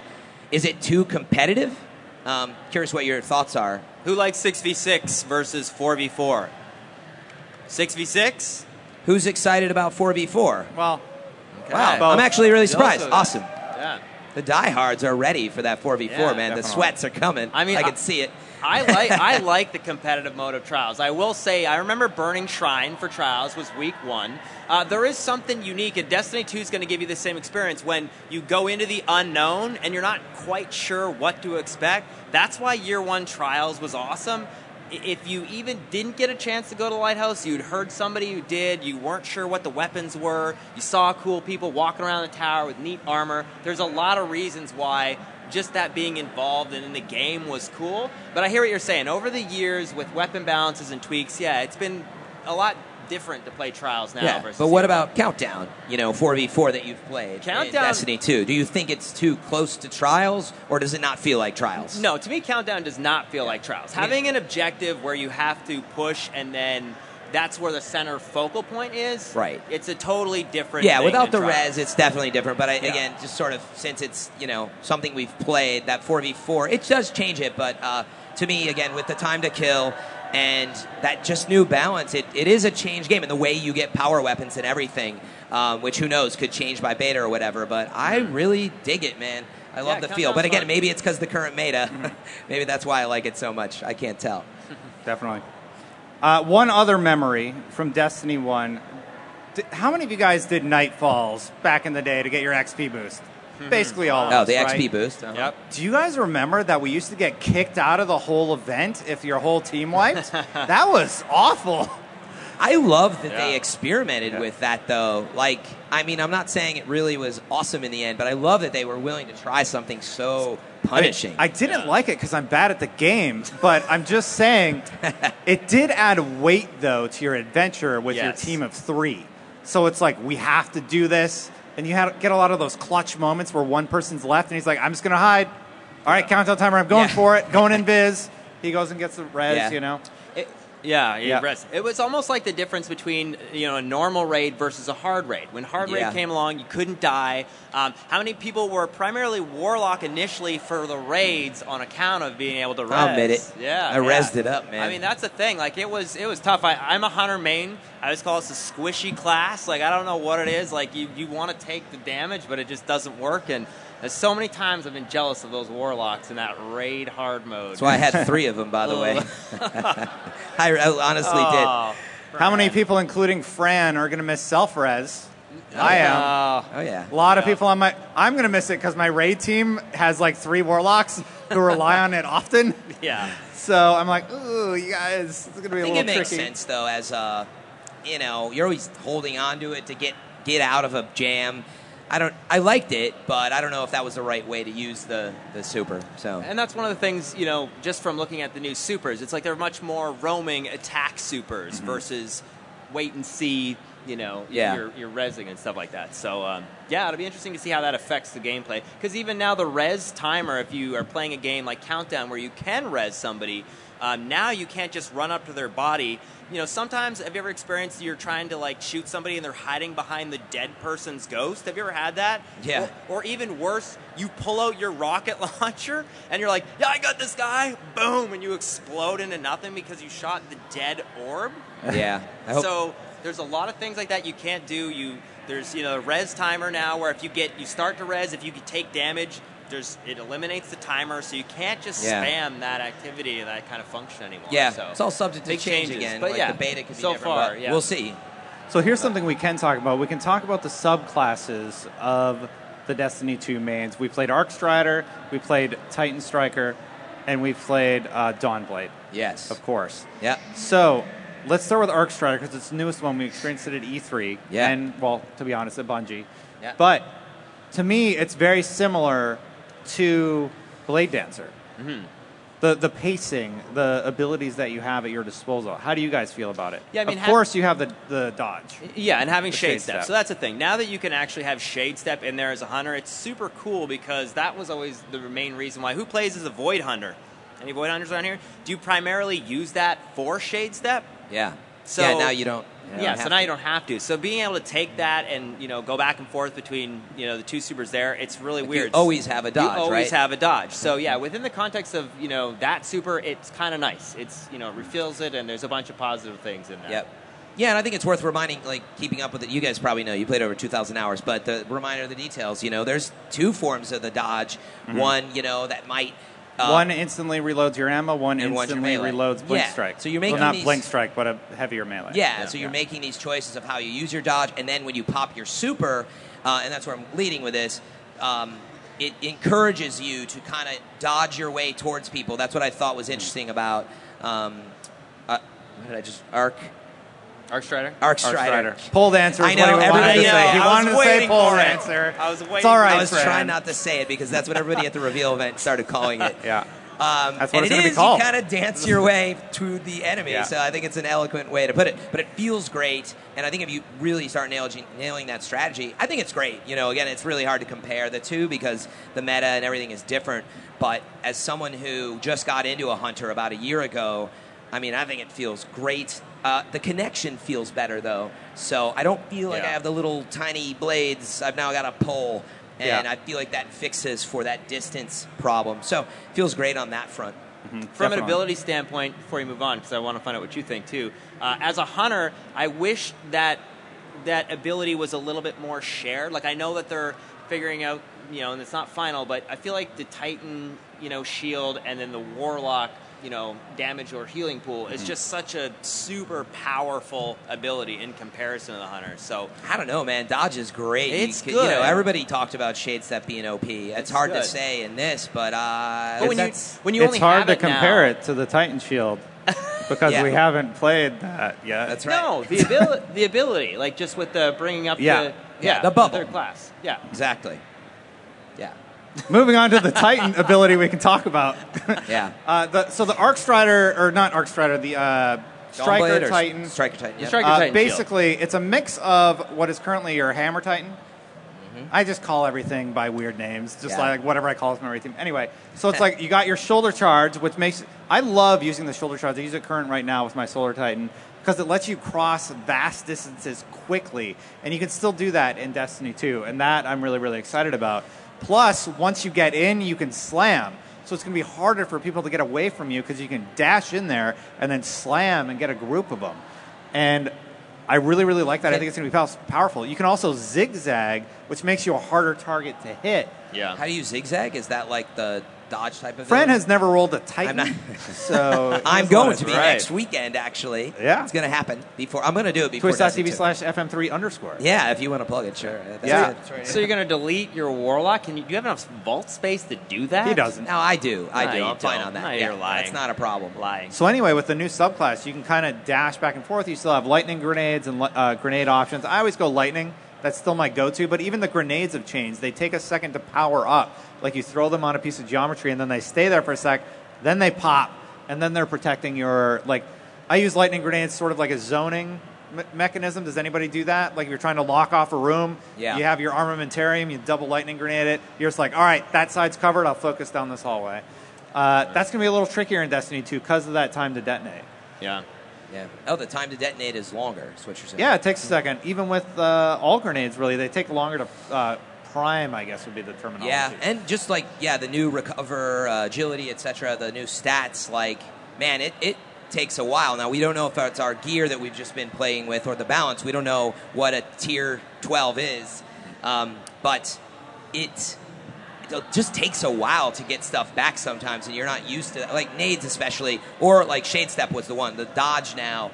is it too competitive? Um, curious what your thoughts are. Who likes six v six versus four v four? Six v six. Who's excited about 4v4? Well, Wow, both. I'm actually really surprised. also- Awesome. Yeah. The diehards are ready for that 4v4, Yeah, man. The sweats are coming. I mean, I I- can see it. I like I like the competitive mode of trials. I will say I remember Burning Shrine for trials was week one. Uh, there is something unique, and Destiny Two is going to give you the same experience when you go into the unknown and you're not quite sure what to expect. That's why Year One trials was awesome. If you even didn't get a chance to go to Lighthouse, you'd heard somebody who did. You weren't sure what the weapons were. You saw cool people walking around the tower with neat armor. There's a lot of reasons why just that being involved and in the game was cool. But I hear what you're saying. Over the years, with weapon balances and tweaks, yeah, it's been a lot different to play Trials now. Yeah, versus but what about Countdown? You know, 4v4 that you've played Countdown- Destiny 2. Do you think it's too close to Trials, or does it not feel like Trials? No, to me, Countdown does not feel like Trials. Having an objective where you have to push and then that's where the center focal point is. Right. It's a totally different. Yeah, thing without the than Trials. res, it's definitely different. But I, Yeah. again, just sort of since it's you know something we've played, that 4v4, it does change it. But uh, to me, again, with the time to kill and that just new balance, it, it is a change game and the way you get power weapons and everything, um, which who knows could change by beta or whatever. But I really dig it, man. I love Yeah, the feel. But again, fun. maybe it's because the current meta. maybe that's why I like it so much. I can't tell. definitely. Uh, one other memory from Destiny 1. D- how many of you guys did Nightfalls back in the day to get your XP boost? Basically all of them. Oh, us, the right? XP boost. uh-huh. Yep. Do you guys remember that we used to get kicked out of the whole event if your whole team wiped? that was awful. I love that Yeah. they experimented Yeah. with that though. Like, I mean, I'm not saying it really was awesome in the end, but I love that they were willing to try something so punishing. I didn't like it because I'm bad at the game, but I'm just saying it did add weight though to your adventure with your team of three. So it's like we have to do this, and you have, get a lot of those clutch moments where one person's left and he's like, "I'm just gonna hide." All right, countdown timer. I'm going Yeah. for it. Going in biz. He goes and gets the res. Yeah. You know. Yeah, yeah, rest. It was almost like the difference between you know a normal raid versus a hard raid. When hard Yeah. raid came along, you couldn't die. Um, how many people were primarily warlock initially for the raids on account of being able to res? I'll admit it. Yeah, I yeah. rezzed it up, man. I mean, that's the thing. Like it was, it was tough. I, I'm a hunter main. I just call this a squishy class. Like I don't know what it is. Like you, you want to take the damage, but it just doesn't work. And there's so many times I've been jealous of those warlocks in that raid hard mode. That's why I had three of them, by the way. I, I honestly Oh, How many people, including Fran, are gonna miss self res? I am. oh. Oh yeah. A lot of people on my. I'm gonna miss it because my raid team has like three warlocks who rely on it often. Yeah. So I'm like, ooh, you guys, it's gonna be I a think little it makes tricky. sense though, as uh, you know, you're always holding on to it to get get out of a jam. I don't. I liked it, but I don't know if that was the right way to use the the super. So And that's one of the things, you know, just from looking at the new supers, it's like they're much more roaming attack supers Mm-hmm. versus wait and see, you know, Yeah. your, your resing and stuff like that. So, um, yeah, it'll be interesting to see how that affects the gameplay. Because even now, the res timer, if you are playing a game like Countdown where you can res somebody, um, now you can't just run up to their body. You know, sometimes have you ever experienced you're trying to like shoot somebody and they're hiding behind the dead person's ghost? Have you ever had that? Yeah. Or, or even worse, you pull out your rocket launcher and you're like, "Yeah, I got this guy!" Boom, and you explode into nothing because you shot the dead orb. yeah. So there's a lot of things like that you can't do. You there's you know a res timer now where if you get you start to res, if you take damage, there's it eliminates the timer, so you can't just Yeah. spam that activity that kind of function anymore. yeah, so. it's all subject to change changes, again. but like yeah, the beta could be so different, far, but yeah. we'll see. So here's something we can talk about. We can talk about the subclasses of the Destiny 2 mains. We played Arc Strider, we played Titan Striker, and we played uh, Dawnblade, Yes. of course. Yeah. So let's start with Arc Strider because it's the newest one. We experienced it at E3. Yeah. And, well, to be honest, at Bungie. Yeah. But to me, it's very similar to Blade Dancer. Mm-hmm. The, the pacing, the abilities that you have at your disposal. How do you guys feel about it? Yeah, I mean, of ha- course you have the, the dodge. Yeah, and having shade, shade step. step. So that's the thing. Now that you can actually have shade step in there as a hunter, it's super cool because that was always the main reason why. Who plays as a void hunter? Any void hunters around here? Do you primarily use that for shade step? Yeah. So yeah. Now you don't. Yeah, so now to. you don't have to. So being able to take that and you know go back and forth between you know the two supers there, it's really Like, weird. you always have a dodge, You always right? have a dodge. So yeah, mm-hmm. within the context of you know that super, it's kind of nice. It's you know it refills it, and there's a bunch of positive things in there. Yep. Yeah, and I think it's worth reminding, like keeping up with it. You guys probably know you played over two thousand hours, but the reminder of the details. You know, there's two forms of the dodge. Mm-hmm. One, you know, that might uh, one instantly reloads your ammo, one and one's your instantly melee. reloads blink Yeah, strike. so you're well, making not these- blink strike, but a heavier melee. Yeah, so you're making these choices of how you use your dodge, and then when you pop your super, uh, and that's where I'm leading with this. Um, it encourages you to kind of dodge your way towards people. That's what I thought was interesting about. Um, uh, what did I just arc? Arc Strider. Arc Arc Strider. Strider. Pole dancer. I know, what he wanted everybody to know, say. He I was wanted to say waiting pole for it. dancer. I was It's waiting all for it. right, I was Fran. trying not to say it because that's what everybody at the reveal event started calling it. Yeah. Um, That's what and it's it gonna be called. You kind of dance your way to the enemy. Yeah. So I think it's an eloquent way to put it. But it feels great. And I think if you really start nailing, nailing that strategy, I think it's great. You know, again, it's really hard to compare the two because the meta and everything is different. But as someone who just got into a hunter about a year ago, I mean, I think it feels great. Uh, the connection feels better though, so I don't feel like Yeah. I have the little tiny blades. I've now got a pole, and Yeah. I feel like that fixes for that distance problem. So feels great on that front. From an ability standpoint, before you move on, because I want to find out what you think too. Uh, as a hunter, I wish that that ability was a little bit more shared. Like I know that they're figuring out, you know, and it's not final, but I feel like the Titan, you know, shield and then the Warlock, you know, damage or healing pool Mm-hmm. is just such a super powerful ability in comparison to the hunter. So I don't know, man. Dodge is great. It's you, c- You know, good. everybody talked about Shade Step being OP. It's, It's hard to say in this, but uh, But when you that's- when you it's only hard have to it now- compare it to the Titan Shield. because Yeah. we haven't played that yet. That's right. No, the ability, the ability, like just with the bringing up Yeah. the Yeah, the bubble. third class. Yeah, Exactly. Yeah. Moving on to the Titan ability, we can talk about. Yeah. Uh, the, so the Arc Strider, or not Arc Strider, the uh, Striker Titan. Striker Titan. The yeah. Striker Uh, Titan shield. basically, it's a mix of what is currently your Hammer Titan. Mm-hmm. I just call everything by weird names, just Yeah. like whatever I call it from everything. Anyway, so it's like you got your shoulder charge, which makes I love using the shoulder charge. I use it current right now with my Solar Titan because it lets you cross vast distances quickly, and you can still do that in Destiny 2, and that I'm really really excited about. Plus, once you get in, you can slam. So it's going to be harder for people to get away from you because you can dash in there and then slam and get a group of them. And I really, really like that. I think it's going to be powerful. You can also zigzag, which makes you a harder target to hit. yeah. How do you zigzag? Is that like the dodge type of Fran has never rolled a Titan, I'm not- so I'm going to be right. next weekend, actually. Yeah. It's going to happen before. I'm going to do it before Destiny Twitch.tv slash FM3 underscore. Yeah, if you want to plug it, sure. That's Yeah. it. Right. So you're gonna delete your warlock? Can you, do you have enough vault space to do that? He doesn't. No, I do. I No, do. I'm fine on that. No, yeah, you're lying. That's not a problem. Lying. So anyway, with the new subclass, you can kind of dash back and forth. You still have lightning grenades and uh, grenade options. I always go lightning. That's still my go-to. But even the grenades have changed. They take a second to power up. Like you throw them on a piece of geometry, and then they stay there for a sec. Then they pop, and then they're protecting your like. I use lightning grenades sort of like a zoning me- mechanism. Does anybody do that? Like if you're trying to lock off a room, Yeah. you have your armamentarium, you double lightning grenade it. You're just like, all right, that side's covered. I'll focus down this hallway. Uh, that's going to be a little trickier in Destiny 2 because of that time to detonate. Yeah. Yeah. Oh, the time to detonate is longer. Is what you're saying? Yeah, it takes a second. Even with uh, all grenades, really, they take longer to uh, prime. I guess would be the terminology. Yeah, and just like yeah, the new recover, uh, agility, etc. The new stats, like man, it it takes a while. Now we don't know if it's our gear that we've just been playing with or the balance. We don't know what a tier twelve is, um, but it. It just takes a while to get stuff back sometimes, and you're not used to that. like nades, especially, or like shade step was the one. The dodge now,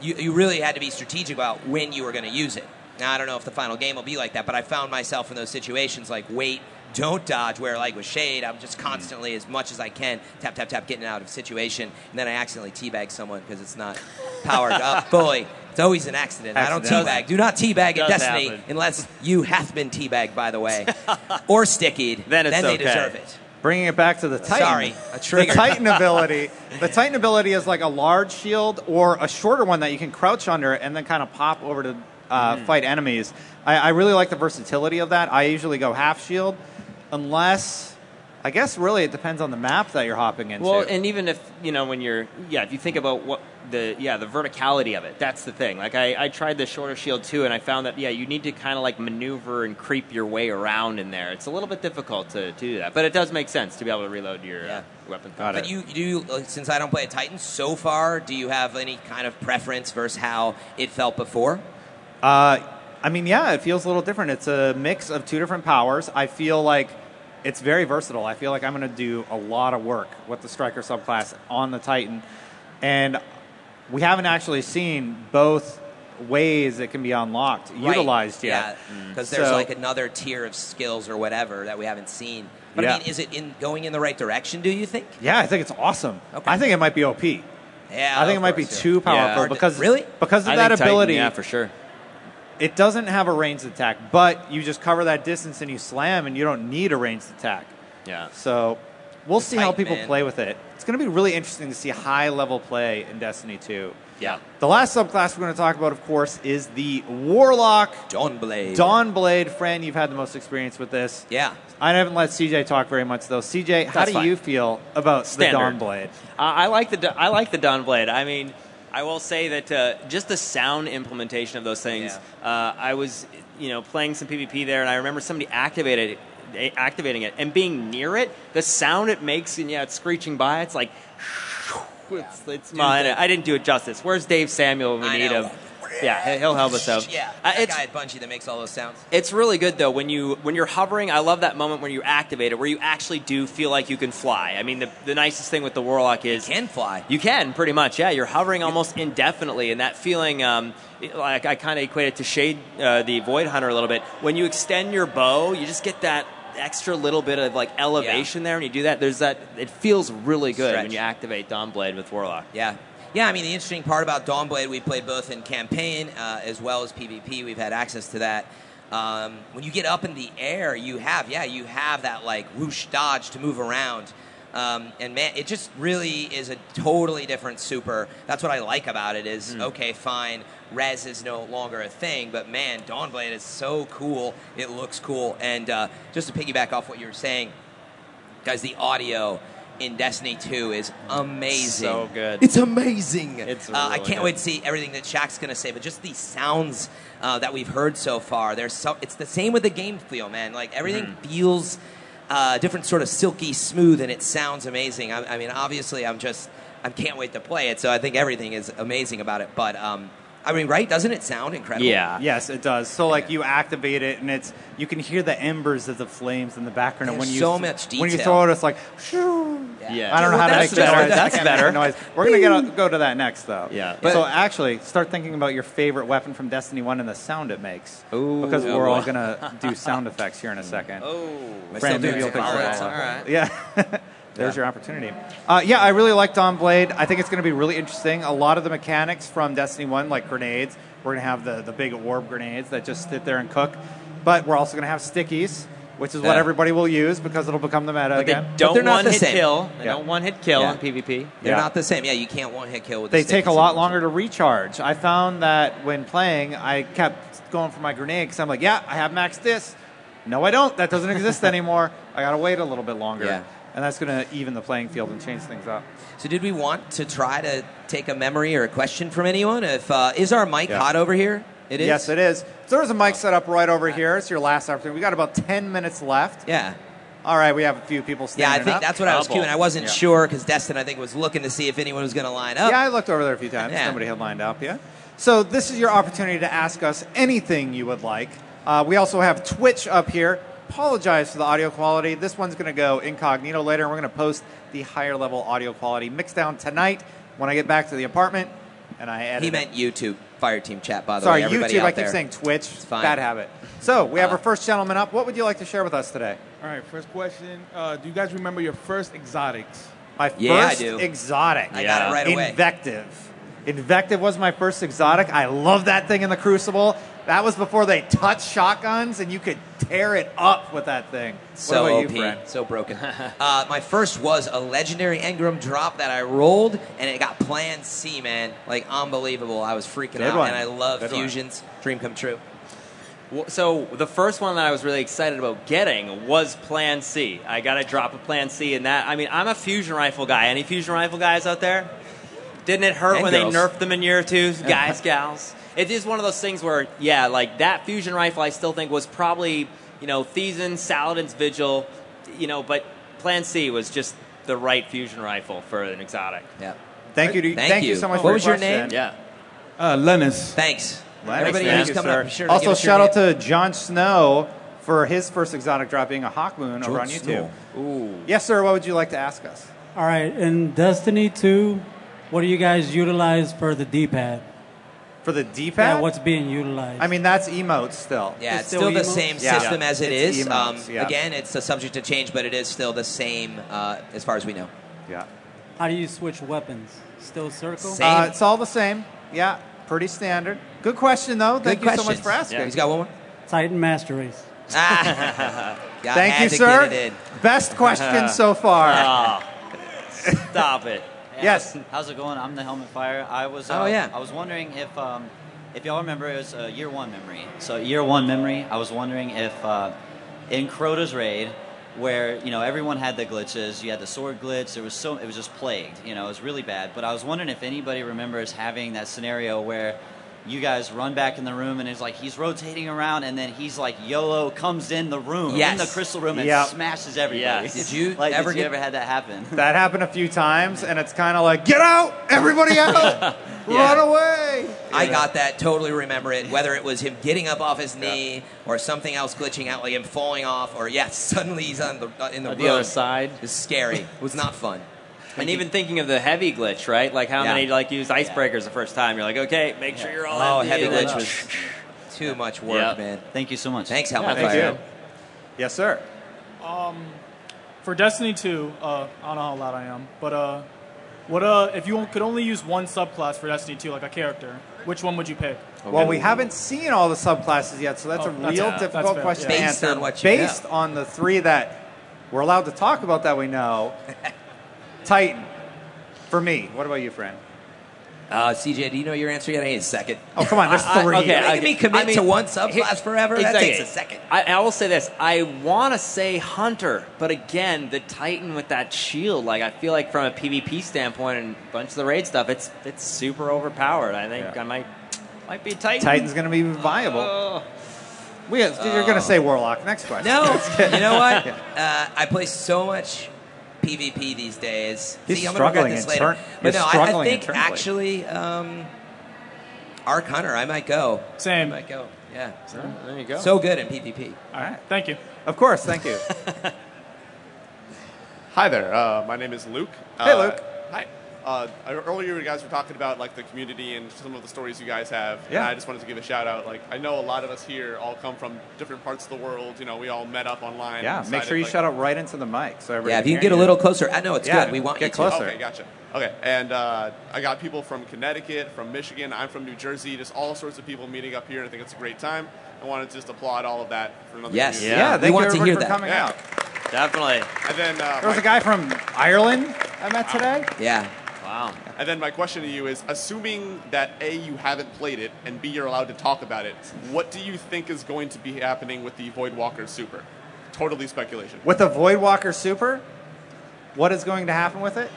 you, you really had to be strategic about when you were going to use it. Now I don't know if the final game will be like that, but I found myself in those situations like wait, don't dodge. Where like with shade, I'm just mm-hmm. constantly as much as I can tap tap tap getting out of situation, and then I accidentally teabag someone because it's not powered up fully. It's always an accident. I don't teabag. Do not teabag in Destiny happen. unless you have been teabagged, by the way, or stickied. Then it's they okay. deserve it. Bringing it back to the Titan. Sorry, a the trigger. Titan ability. The Titan ability is like a large shield or a shorter one that you can crouch under and then kind of pop over to uh, Mm-hmm. fight enemies. I, I really like the versatility of that. I usually go half shield, unless I guess really it depends on the map that you're hopping into. Well, and even if you know when you're yeah, if you think about what the yeah the verticality of it, that's the thing. Like I, I tried the shorter shield too, and I found that yeah, you need to kind of like maneuver and creep your way around in there. It's a little bit difficult to, to do that, but it does make sense to be able to reload your Yeah. uh, weapon. Got But it. you, do you, since I don't play a Titan so far, do you have any kind of preference versus how it felt before? Uh, I mean, yeah, it feels a little different. It's a mix of two different powers. I feel like it's very versatile. I feel like I'm going to do a lot of work with the Striker subclass on the Titan. And we haven't actually seen both ways it can be unlocked, utilized yet. Yeah, because there's So- like another tier of skills or whatever that we haven't seen. But Yeah. I mean, is it in going in the right direction? Do you think? Yeah, I think it's awesome. Okay. I think it might be OP. Yeah, I think it of might be yeah. too powerful Hard to- because really because of I that think Titan, ability. yeah, for sure. It doesn't have a ranged attack, but you just cover that distance and you slam, and you don't need a ranged attack. Yeah. So we'll see how people man. play with it. It's going to be really interesting to see high level play in Destiny 2. Yeah. The last subclass we're going to talk about, of course, is the Warlock Dawnblade. Dawnblade. Fran, you've had the most experience with this. Yeah. I haven't let CJ talk very much though. CJ, how do fine. you feel about Standard. the Dawnblade? Uh, I like the I like the Dawn Blade. I mean, I will say that uh, just the sound implementation of those things. Uh, I was, you know, playing some PvP there, and I remember somebody activated it, activating it, and being near it, the sound it makes, and yeah, it's screeching by. It's like, it's, it's mine. I didn't do it justice. Where's Dave Samuel when we I need know. him? Yeah, he'll help us out. Yeah, Uh, that guy at Bungie that makes all those sounds. it's really good though when you when you're hovering. I love that moment when you activate it, where you actually do feel like you can fly. I mean, the, the nicest thing with the Warlock is you Can fly. you can pretty much, yeah. You're hovering almost indefinitely, and that feeling, um, like I kind of equate it to Shade, uh, the Void Hunter, a little bit. When you extend your bow, you just get that extra little bit of like elevation there. When you do that, there's that. It feels really good Stretch. when you activate Dawnblade with Warlock. Yeah. Yeah, I mean, the interesting part about Dawnblade, we played both in campaign uh, as well as PvP. We've had access to that. Um, when you get up in the air, you have, yeah, you have that like whoosh dodge to move around. Um, and man, it just really is a totally different super. That's what I like about it. Is okay, fine. Res is no longer a thing, but man, Dawnblade is so cool. It looks cool. And uh, just to piggyback off what you were saying, guys, the audio in Destiny 2 is amazing. So good. It's amazing. It's uh, I can't good. wait to see everything that Shaq's going to say, but just the sounds uh, that we've heard so far. There's so it's the same with the game feel, man. Like everything Mm-hmm. feels uh, different, sort of silky smooth, and it sounds amazing. I, I mean, obviously, I'm just I can't wait to play it. So I think everything is amazing about it. But um, I mean, right? Doesn't it sound incredible? Yeah. Yes, it does. So like you activate it, and it's you can hear the embers of the flames in the background. and There's when you so much when you detail. throw it, it's like. Shoo. Yeah. I don't know how to That's make the better. noise. I That's can't make better. the noise. We're gonna get go to that next, though. Yeah. But, so actually, start thinking about your favorite weapon from Destiny One and the sound it makes. Ooh. because Oh, we're all gonna do sound effects here in a second. Oh, Brandon, maybe you'll all pick right, that all up. right. Yeah. There's your opportunity. Uh, yeah, I really like Dawn Blade. I think it's going to be really interesting. A lot of the mechanics from Destiny 1, like grenades, we're going to have the, the big orb grenades that just sit there and cook. But we're also going to have stickies, which is what Yeah. everybody will use because it'll become the meta But they again. don't they're not one the hit same. kill. They Yeah. don't one hit kill Yeah. in PvP. They're Yeah. not the same. Yeah, you can't one hit kill with. They the take a lot longer to recharge. I found that when playing, I kept going for my grenade because I'm like, yeah, I have maxed this. No, I don't. That doesn't exist anymore. I got to wait a little bit longer. Yeah. And that's going to even the playing field and change things up. So, did we want to try to take a memory or a question from anyone? If uh, is our mic Yeah. hot over here? It is. Yes, it is. So there's a mic set up right over here. It's your last opportunity. We got about 10 minutes left. Yeah. All right, we have a few people standing. Up. Yeah, I think up. that's what I was Couple. queuing. I wasn't Yeah. sure because Destin, I think, was looking to see if anyone was going to line up. Yeah, I looked over there a few times. Yeah. Somebody had lined up, yeah. So this is your opportunity to ask us anything you would like. Uh, we also have Twitch up here. Apologize for the audio quality. This one's going to go incognito later, and we're going to post the higher level audio quality mixed down tonight when I get back to the apartment. And I edit he it. meant YouTube Fireteam Chat. By the Sorry, way, everybody YouTube. out I keep there. saying Twitch. It's fine. Bad habit. So we have Uh, our first gentleman up. What would you like to share with us today? All right, first question. Uh, do you guys remember your first exotics? My Yeah, I first do. exotic. I got it right away. Invective. Invective was my first exotic. I love that thing in the Crucible. That was before they touched shotguns, and you could tear it up with that thing. So what about OP, you, friend? so broken. uh, my first was a legendary Engram drop that I rolled, and it got Plan C, man. Like unbelievable. I was freaking Good out, one. and I love Good one. fusions. Dream come true. So the first one that I was really excited about getting was Plan C. I got a drop of Plan C, and that I mean I'm a fusion rifle guy. Any fusion rifle guys out there? Didn't it hurt And when girls. they nerfed them in year two, guys, gals? It is one of those things where, yeah, like that fusion rifle, I still think was probably you know Thesan, Saladin's Vigil, you know, but Plan C was just the right fusion rifle for an exotic. Yeah. Thank you. To, Thank thank you you. so much What for was your question. name? Yeah. Uh, Lennis. Thanks. Lennox, Everybody thank who's you, coming sir. up, be sure to also, give us your shout out name. to John Snow for his first exotic drop being a Hawkmoon over on YouTube. Snow. Ooh. Yes, sir. What would you like to ask us? All right, in Destiny 2, what do you guys utilize for the D-pad? For the D-pad? Yeah, what's being utilized? I mean, that's emotes still. Yeah, It's it's still still the same Yeah. system as it It's is. emotes, um, yeah. Again, it's a subject to change, but it is still the same uh, as far as we know. Yeah. How do you switch weapons? Still circle? Same. Uh, it's all the same. Yeah, pretty standard. Good question, though. Thank Good you so much for asking. Yeah. He's got one more. Titan Master Race. Ah. Thank you, sir. Get it in. Best question so far. Ah. Stop it. Yes. How's it going? I'm the Helmet Fire. I was. Uh, Oh, yeah. I was wondering if, um, if y'all remember, it was a year one memory. So year one memory. I was wondering if uh, in Crota's raid, where you know everyone had the glitches, you had the sword glitch. There was so it was just plagued. You know, it was really bad. But I was wondering if anybody remembers having that scenario where. You guys run back in the room and it's like he's rotating around and then he's like YOLO comes in the room Yes. in the crystal room and Yep. smashes everybody. Yes. Did you like ever did you get- ever had that happen? That happened a few times, and it's kind of like, get out! Everybody out! Run away! I got that. Totally remember it. Whether it was him getting up off his knee or something else glitching out, like him falling off, or yes, suddenly he's on the uh, in the On room. the other side. It's scary. It was not fun. And even thinking of the heavy glitch, right? Like how Yeah. many like use icebreakers the first time? You're like, okay, make sure you're all. Oh, empty, heavy glitch was too much work, Yeah. man. Thank you so much. Thanks, Yeah, Helmet thank Fire. you. Yes, sir. For Destiny 2, uh, I don't know how loud I am, but uh, What uh, if you could only use one subclass for Destiny 2, like a character? Which one would you pick? Well, we haven't seen all the subclasses yet, so that's Oh, a that's- real yeah, that's difficult fair, question yeah. to Based answer. on what you based know. on the three that we're allowed to talk about that we know. Titan, for me. What about you, friend? Uh, CJ, do you know your answer yet? I need a second. Oh, come on, there's I- I- three. okay, You're making me commit I mean, to one subclass here- forever? That exactly. takes a second. I, I will say this: I want to say Hunter, but again, the Titan with that shield, like I feel like from a PvP standpoint and a bunch of the raid stuff, it's it's super overpowered. I think Yeah. I might might be Titan. Titan's going to be viable. Oh. we, you're going to say Warlock. Next question. No, you know what? Uh, I play so much PvP these days. He's See, I'm gonna regret struggling this in later. turn- But he's no, I, I think actually, um, Arc Hunter, I might go. I Same. might go. Yeah. There you go. So good in PvP. All right. Thank you. Of course, thank you. Hi there. Uh, my name is Luke. Hey, Uh, Luke. Hi. Uh, earlier, you guys were talking about like the community and some of the stories you guys have. Yeah. And I just wanted to give a shout out. Like, I know a lot of us here all come from different parts of the world. You know, we all met up online. yeah, and make sure you like, shout out right into the mic. So everybody Yeah, if you can hear get a little closer. I know it's Yeah, good. We want get you to. closer. Okay, gotcha. Okay, and uh, I got people from Connecticut, from Michigan. I'm from New Jersey. Just all sorts of people meeting up here. and I think it's a great time. I wanted to just applaud all of that for another Yes. community. Yeah, We thank want you to hear for that. coming Yeah. out. Definitely. And then uh, There was my- a guy from Ireland I met today. Yeah. Wow. And then my question to you is: Assuming that a you haven't played it and b you're allowed to talk about it, what do you think is going to be happening with the Voidwalker Super? Totally speculation. With the Voidwalker Super, what is going to happen with it?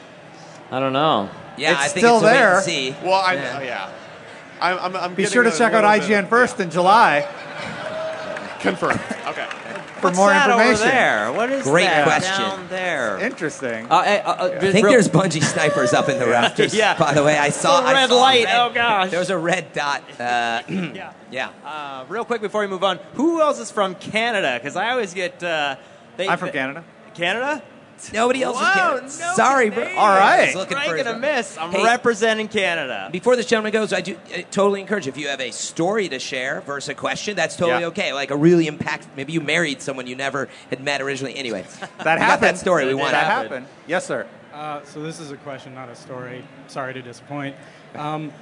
I don't know. Yeah, It's I think still it's a there. and see. Well, I Yeah. yeah. yeah. I'm, I'm, I'm Be sure to check out little bit IGN of- first in July yeah. Confirmed. Okay. For What's more that information. over there? What is Great that question. down there? Interesting. Uh, hey, uh, uh, I think real- there's Bungie snipers up in the rafters. Yeah. By the way, I saw The I red saw a light. red- Oh, gosh. There was a red dot. Uh, Yeah. yeah. Uh, real quick before we move on, who else is from Canada? Because I always get. Uh, they, I'm from Canada. Canada? Nobody else Whoa, is Canada. no Sorry, bro. Canadians. All right. He's looking for Rank his- and a miss. I'm Hey, representing Canada. Before this gentleman goes, I do uh, totally encourage if you have a story to share versus a question, that's totally Yeah. okay. Like a really impact. Maybe you married someone you never had met originally. Anyway, That we happened. that story. We want That to happened. happened. Yes, sir. Uh, so this is a question, not a story. Sorry to disappoint. Um,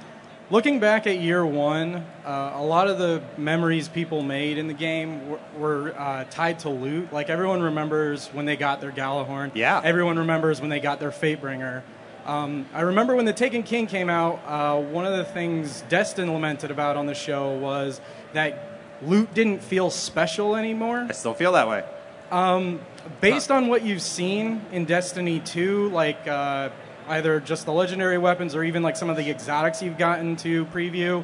looking back at year one, uh, a lot of the memories people made in the game were, were uh, tied to loot. Like everyone remembers when they got their Gjallarhorn. Yeah. Everyone remembers when they got their Fatebringer. Um, I remember when the Taken King came out. Uh, one of the things Destin lamented about on the show was that loot didn't feel special anymore. I still feel that way. Based on what you've seen in Destiny 2, like uh, either just the legendary weapons or even like some of the exotics you've gotten to preview,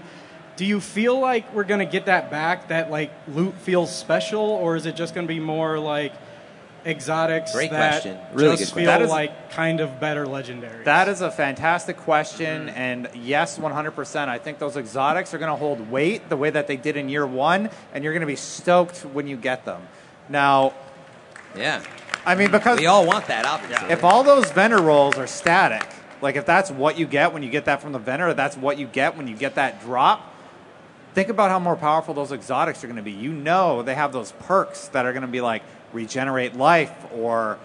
do you feel like we're going to get that back? That like loot feels special, or is it just going to be more like exotics Great that question. Really just good feel question. That is- like kind of better legendaries? That is a fantastic question, mm-hmm. and yes, 100%. I think those exotics are going to hold weight the way that they did in year one, and you're going to be stoked when you get them. Now, Yeah. I mean, because We all want that, obviously. if all those vendor rolls are static, like if that's what you get when you get that from the vendor, that's what you get when you get that drop. Think about how more powerful those exotics are going to be. You know they have those perks that are going to be like regenerate life or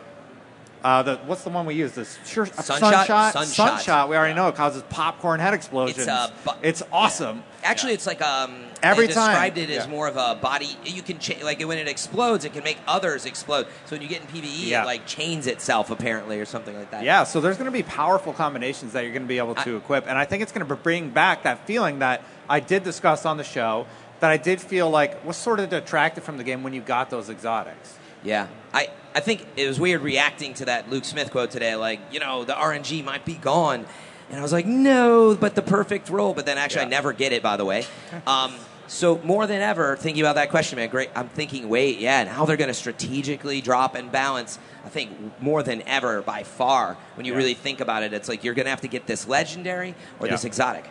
uh, the what's the one we use? This sure, Sunshot? sunshot. Sunshot. Sunshot. We already know it causes popcorn head explosions. uh, bu- it's awesome. Actually, it's like um, Every they time. described it as Yeah. more of a body. You can cha- like when it explodes, it can make others explode. So when you get in PVE, Yeah. it like chains itself apparently, or something like that. Yeah, so there's going to be powerful combinations that you're going to be able to equip, and I think it's going to bring back that feeling that I did discuss on the show that I did feel like was sort of detracted from the game when you got those exotics. Yeah, I, I think it was weird reacting to that Luke Smith quote today. Like, you know, the RNG might be gone, and I was like, no, but the perfect role. But then actually, I never get it. By the way, um, so more than ever, thinking about that question, man. Great. I'm thinking, wait, yeah, and how they're going to strategically drop and balance. I think more than ever, by far, when you Yeah. really think about it, it's like you're going to have to get this legendary or Yeah. this exotic.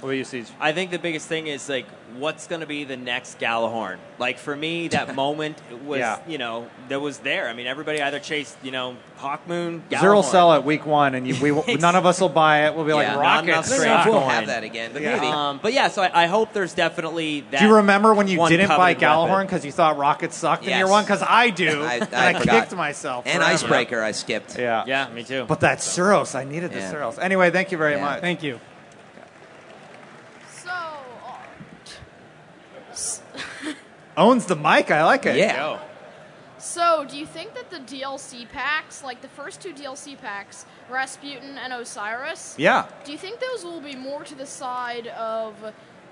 What about you, CJ? I think the biggest thing is like, what's going to be the next Gjallarhorn? Like for me, that moment was, Yeah. you know, that was there. I mean, everybody either chased, you know, Hawkmoon, Zero sell at week one, and you, we none of us will buy it. We'll be Yeah, like rockets. rocket. enough straight straight we'll coin. have that again, but Yeah. maybe. Um, but yeah, so I, I hope there's definitely that. Do you remember when you didn't buy coveted weapon. Gjallarhorn because you thought rockets sucked in Yes. year one? Because I do, I, and I I, forgot. kicked myself. And forever. Icebreaker, I skipped. Yeah. Yeah, me too. But that Suros, I needed the Yeah. Suros. Anyway, thank you very Yeah. much. Thank you. So, uh, s- Owns the mic. I like it. Yeah. Go. so do you think that the DLC packs, like the first two DLC packs, Rasputin and Osiris, Yeah. do you think those will be more to the side of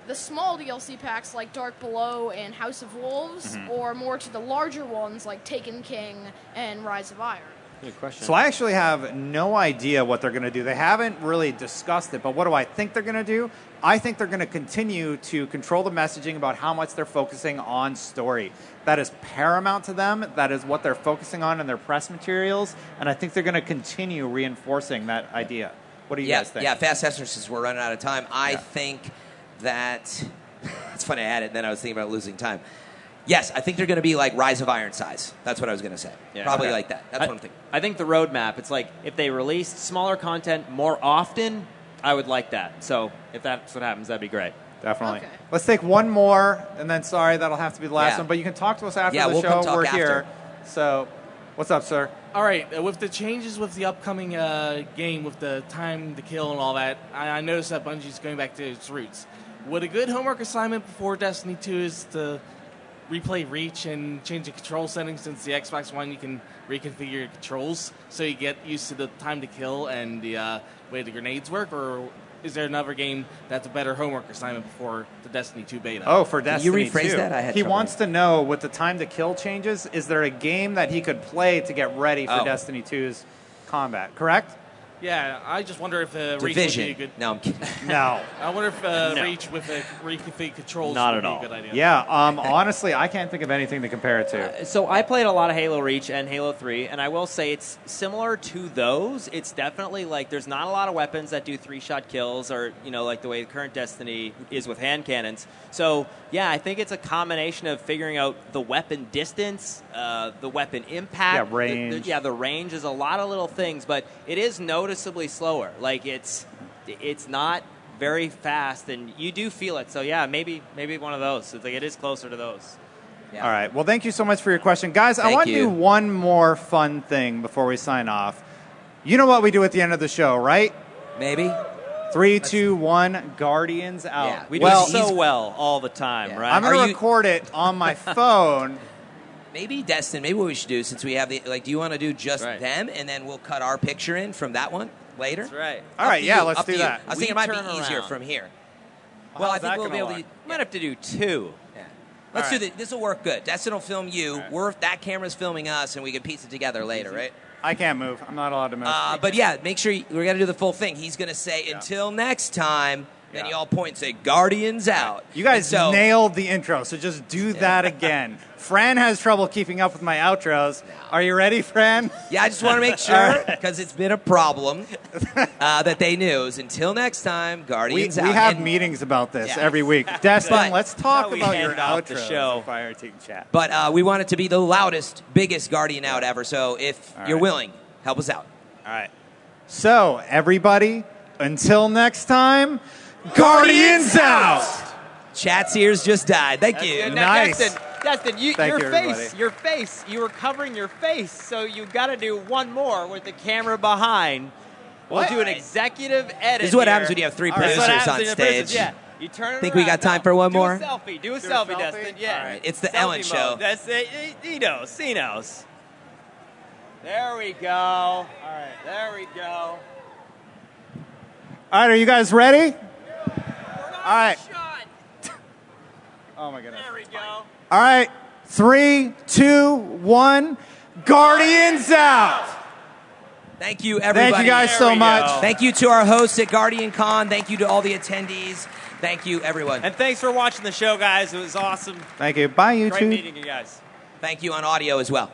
the small DLC packs like Dark Below and House of Wolves, Mm-hmm. or more to the larger ones like Taken King and Rise of Iron? Good question. So I actually have no idea what they're going to do. They haven't really discussed it, but what do I think they're going to do? I think they're going to continue to control the messaging about how much they're focusing on story. That is paramount to them. That is what they're focusing on in their press materials, and I think they're going to continue reinforcing that idea. What do you yeah, guys think? Yeah, fast answer since we're running out of time. I Yeah. think that it's funny I had it, and then I was thinking about losing time. Yes, I think they're going to be like Rise of Iron size. That's what I was going to say. Yeah. Probably Okay. like that. That's I, what I'm thinking. I think the roadmap. It's like if they released smaller content more often, I would like that. So if that's what happens, that'd be great. Definitely. Okay. Let's take one more, and then sorry, that'll have to be the last Yeah. one. But you can talk to us after Yeah, the we'll show. come talk We're after. here. So, what's up, sir? All right, uh, with the changes with the upcoming uh, game, with the time to kill and all that, I, I noticed that Bungie's going back to its roots. Would a good homework assignment before Destiny 2 is to replay Reach and change the control settings since the Xbox One you can reconfigure your controls so you get used to the time to kill and the uh, way the grenades work? Or is there another game that's a better homework assignment before the Destiny 2 beta? Oh, for Destiny Can you Destiny rephrase 2. that? I had he trouble. wants to know with the time to kill changes, is there a game that he could play to get ready for Oh. Destiny 2's combat? Correct? Yeah, I just wonder if uh, Reach would be a good. No, I'm kidding. No. I wonder if uh, No. Reach with a reconfigured controls Not would at be all. a good idea. yeah. Um, honestly, I can't think of anything to compare it to. So I played a lot of Halo Reach and Halo 3, and I will say it's similar to those. It's definitely like there's not a lot of weapons that do three shot kills, or you know, like the way the current Destiny is with hand cannons. So yeah, I think it's a combination of figuring out the weapon distance, uh, the weapon impact, Yeah, the- the- range. yeah, the range is a lot of little things, but it is noticeably slower. Like it's it's not very fast, and you do feel it. So yeah, maybe maybe one of those. It's like it is closer to those. Yeah. All right. Well, thank you so much for your question. Guys, Thank I want to do one more fun thing before we sign off. You know what we do at the end of the show, right? Maybe. Three, two, one, Guardians out. Yeah, We well, do so well all the time, Yeah. right? I'm going Are to you- record it on my phone. Maybe Destin. Maybe what we should do since we have the like. Do you want to do just Right. them and then we'll cut our picture in from that one later? That's right. All Up right, yeah, you, let's do to you. that. I was We thinking it might be easier around. from here. Well, Well, I think we'll be gonna able to. Might have to do two. Yeah. Let's All do this. This will work good. Destin will film you. We're that camera's filming us, and we can piece it together later, right? I can't move. I'm not allowed to move. Uh, but yeah, make sure you, we're gonna do the full thing. He's gonna say until next time. Then you all point and say Guardians out. you guys so, nailed the intro, so just do that again. Fran has trouble keeping up with my outros. Are you ready, Fran? Yeah, I just want to make sure because it's been a problem uh, that they knew. Is until next time, We, Guardians we out. have And- meetings about this Yeah. every week. Destin, But- let's talk we about your hand outro. the show. Fireteam Chat. But uh, we want it to be the loudest, biggest Guardian out ever. So if All you're willing, help us out. All right. So, everybody, until next time, Guardians out! Chat's ears just died. Thank That's you. good. Now, Nice. Destin, Destin, you, your you, face, everybody. your face, you were covering your face, so you got to do one more with the camera behind. We'll What? do an executive edit. This is what here. happens when you have three All right. This is what producers happens on when you stage. Yeah, you turn it Think we got time No, for one do more? a selfie. Do a Do a selfie, selfie? Destin. Yeah. All right. It's the Selfie Ellen mode. show. That's it. He knows. He knows. There we go. All right. There we go. All right, are you guys ready? All right. Oh, my goodness. There we go. All right. Three, two, one. Guardians out! Thank you, everybody. Thank you guys There so much. go. Thank you to our hosts at GuardianCon. Thank you to all the attendees. Thank you, everyone. And thanks for watching the show, guys. It was awesome. Thank you. Bye, YouTube. Great meeting you guys. Thank you on audio as well.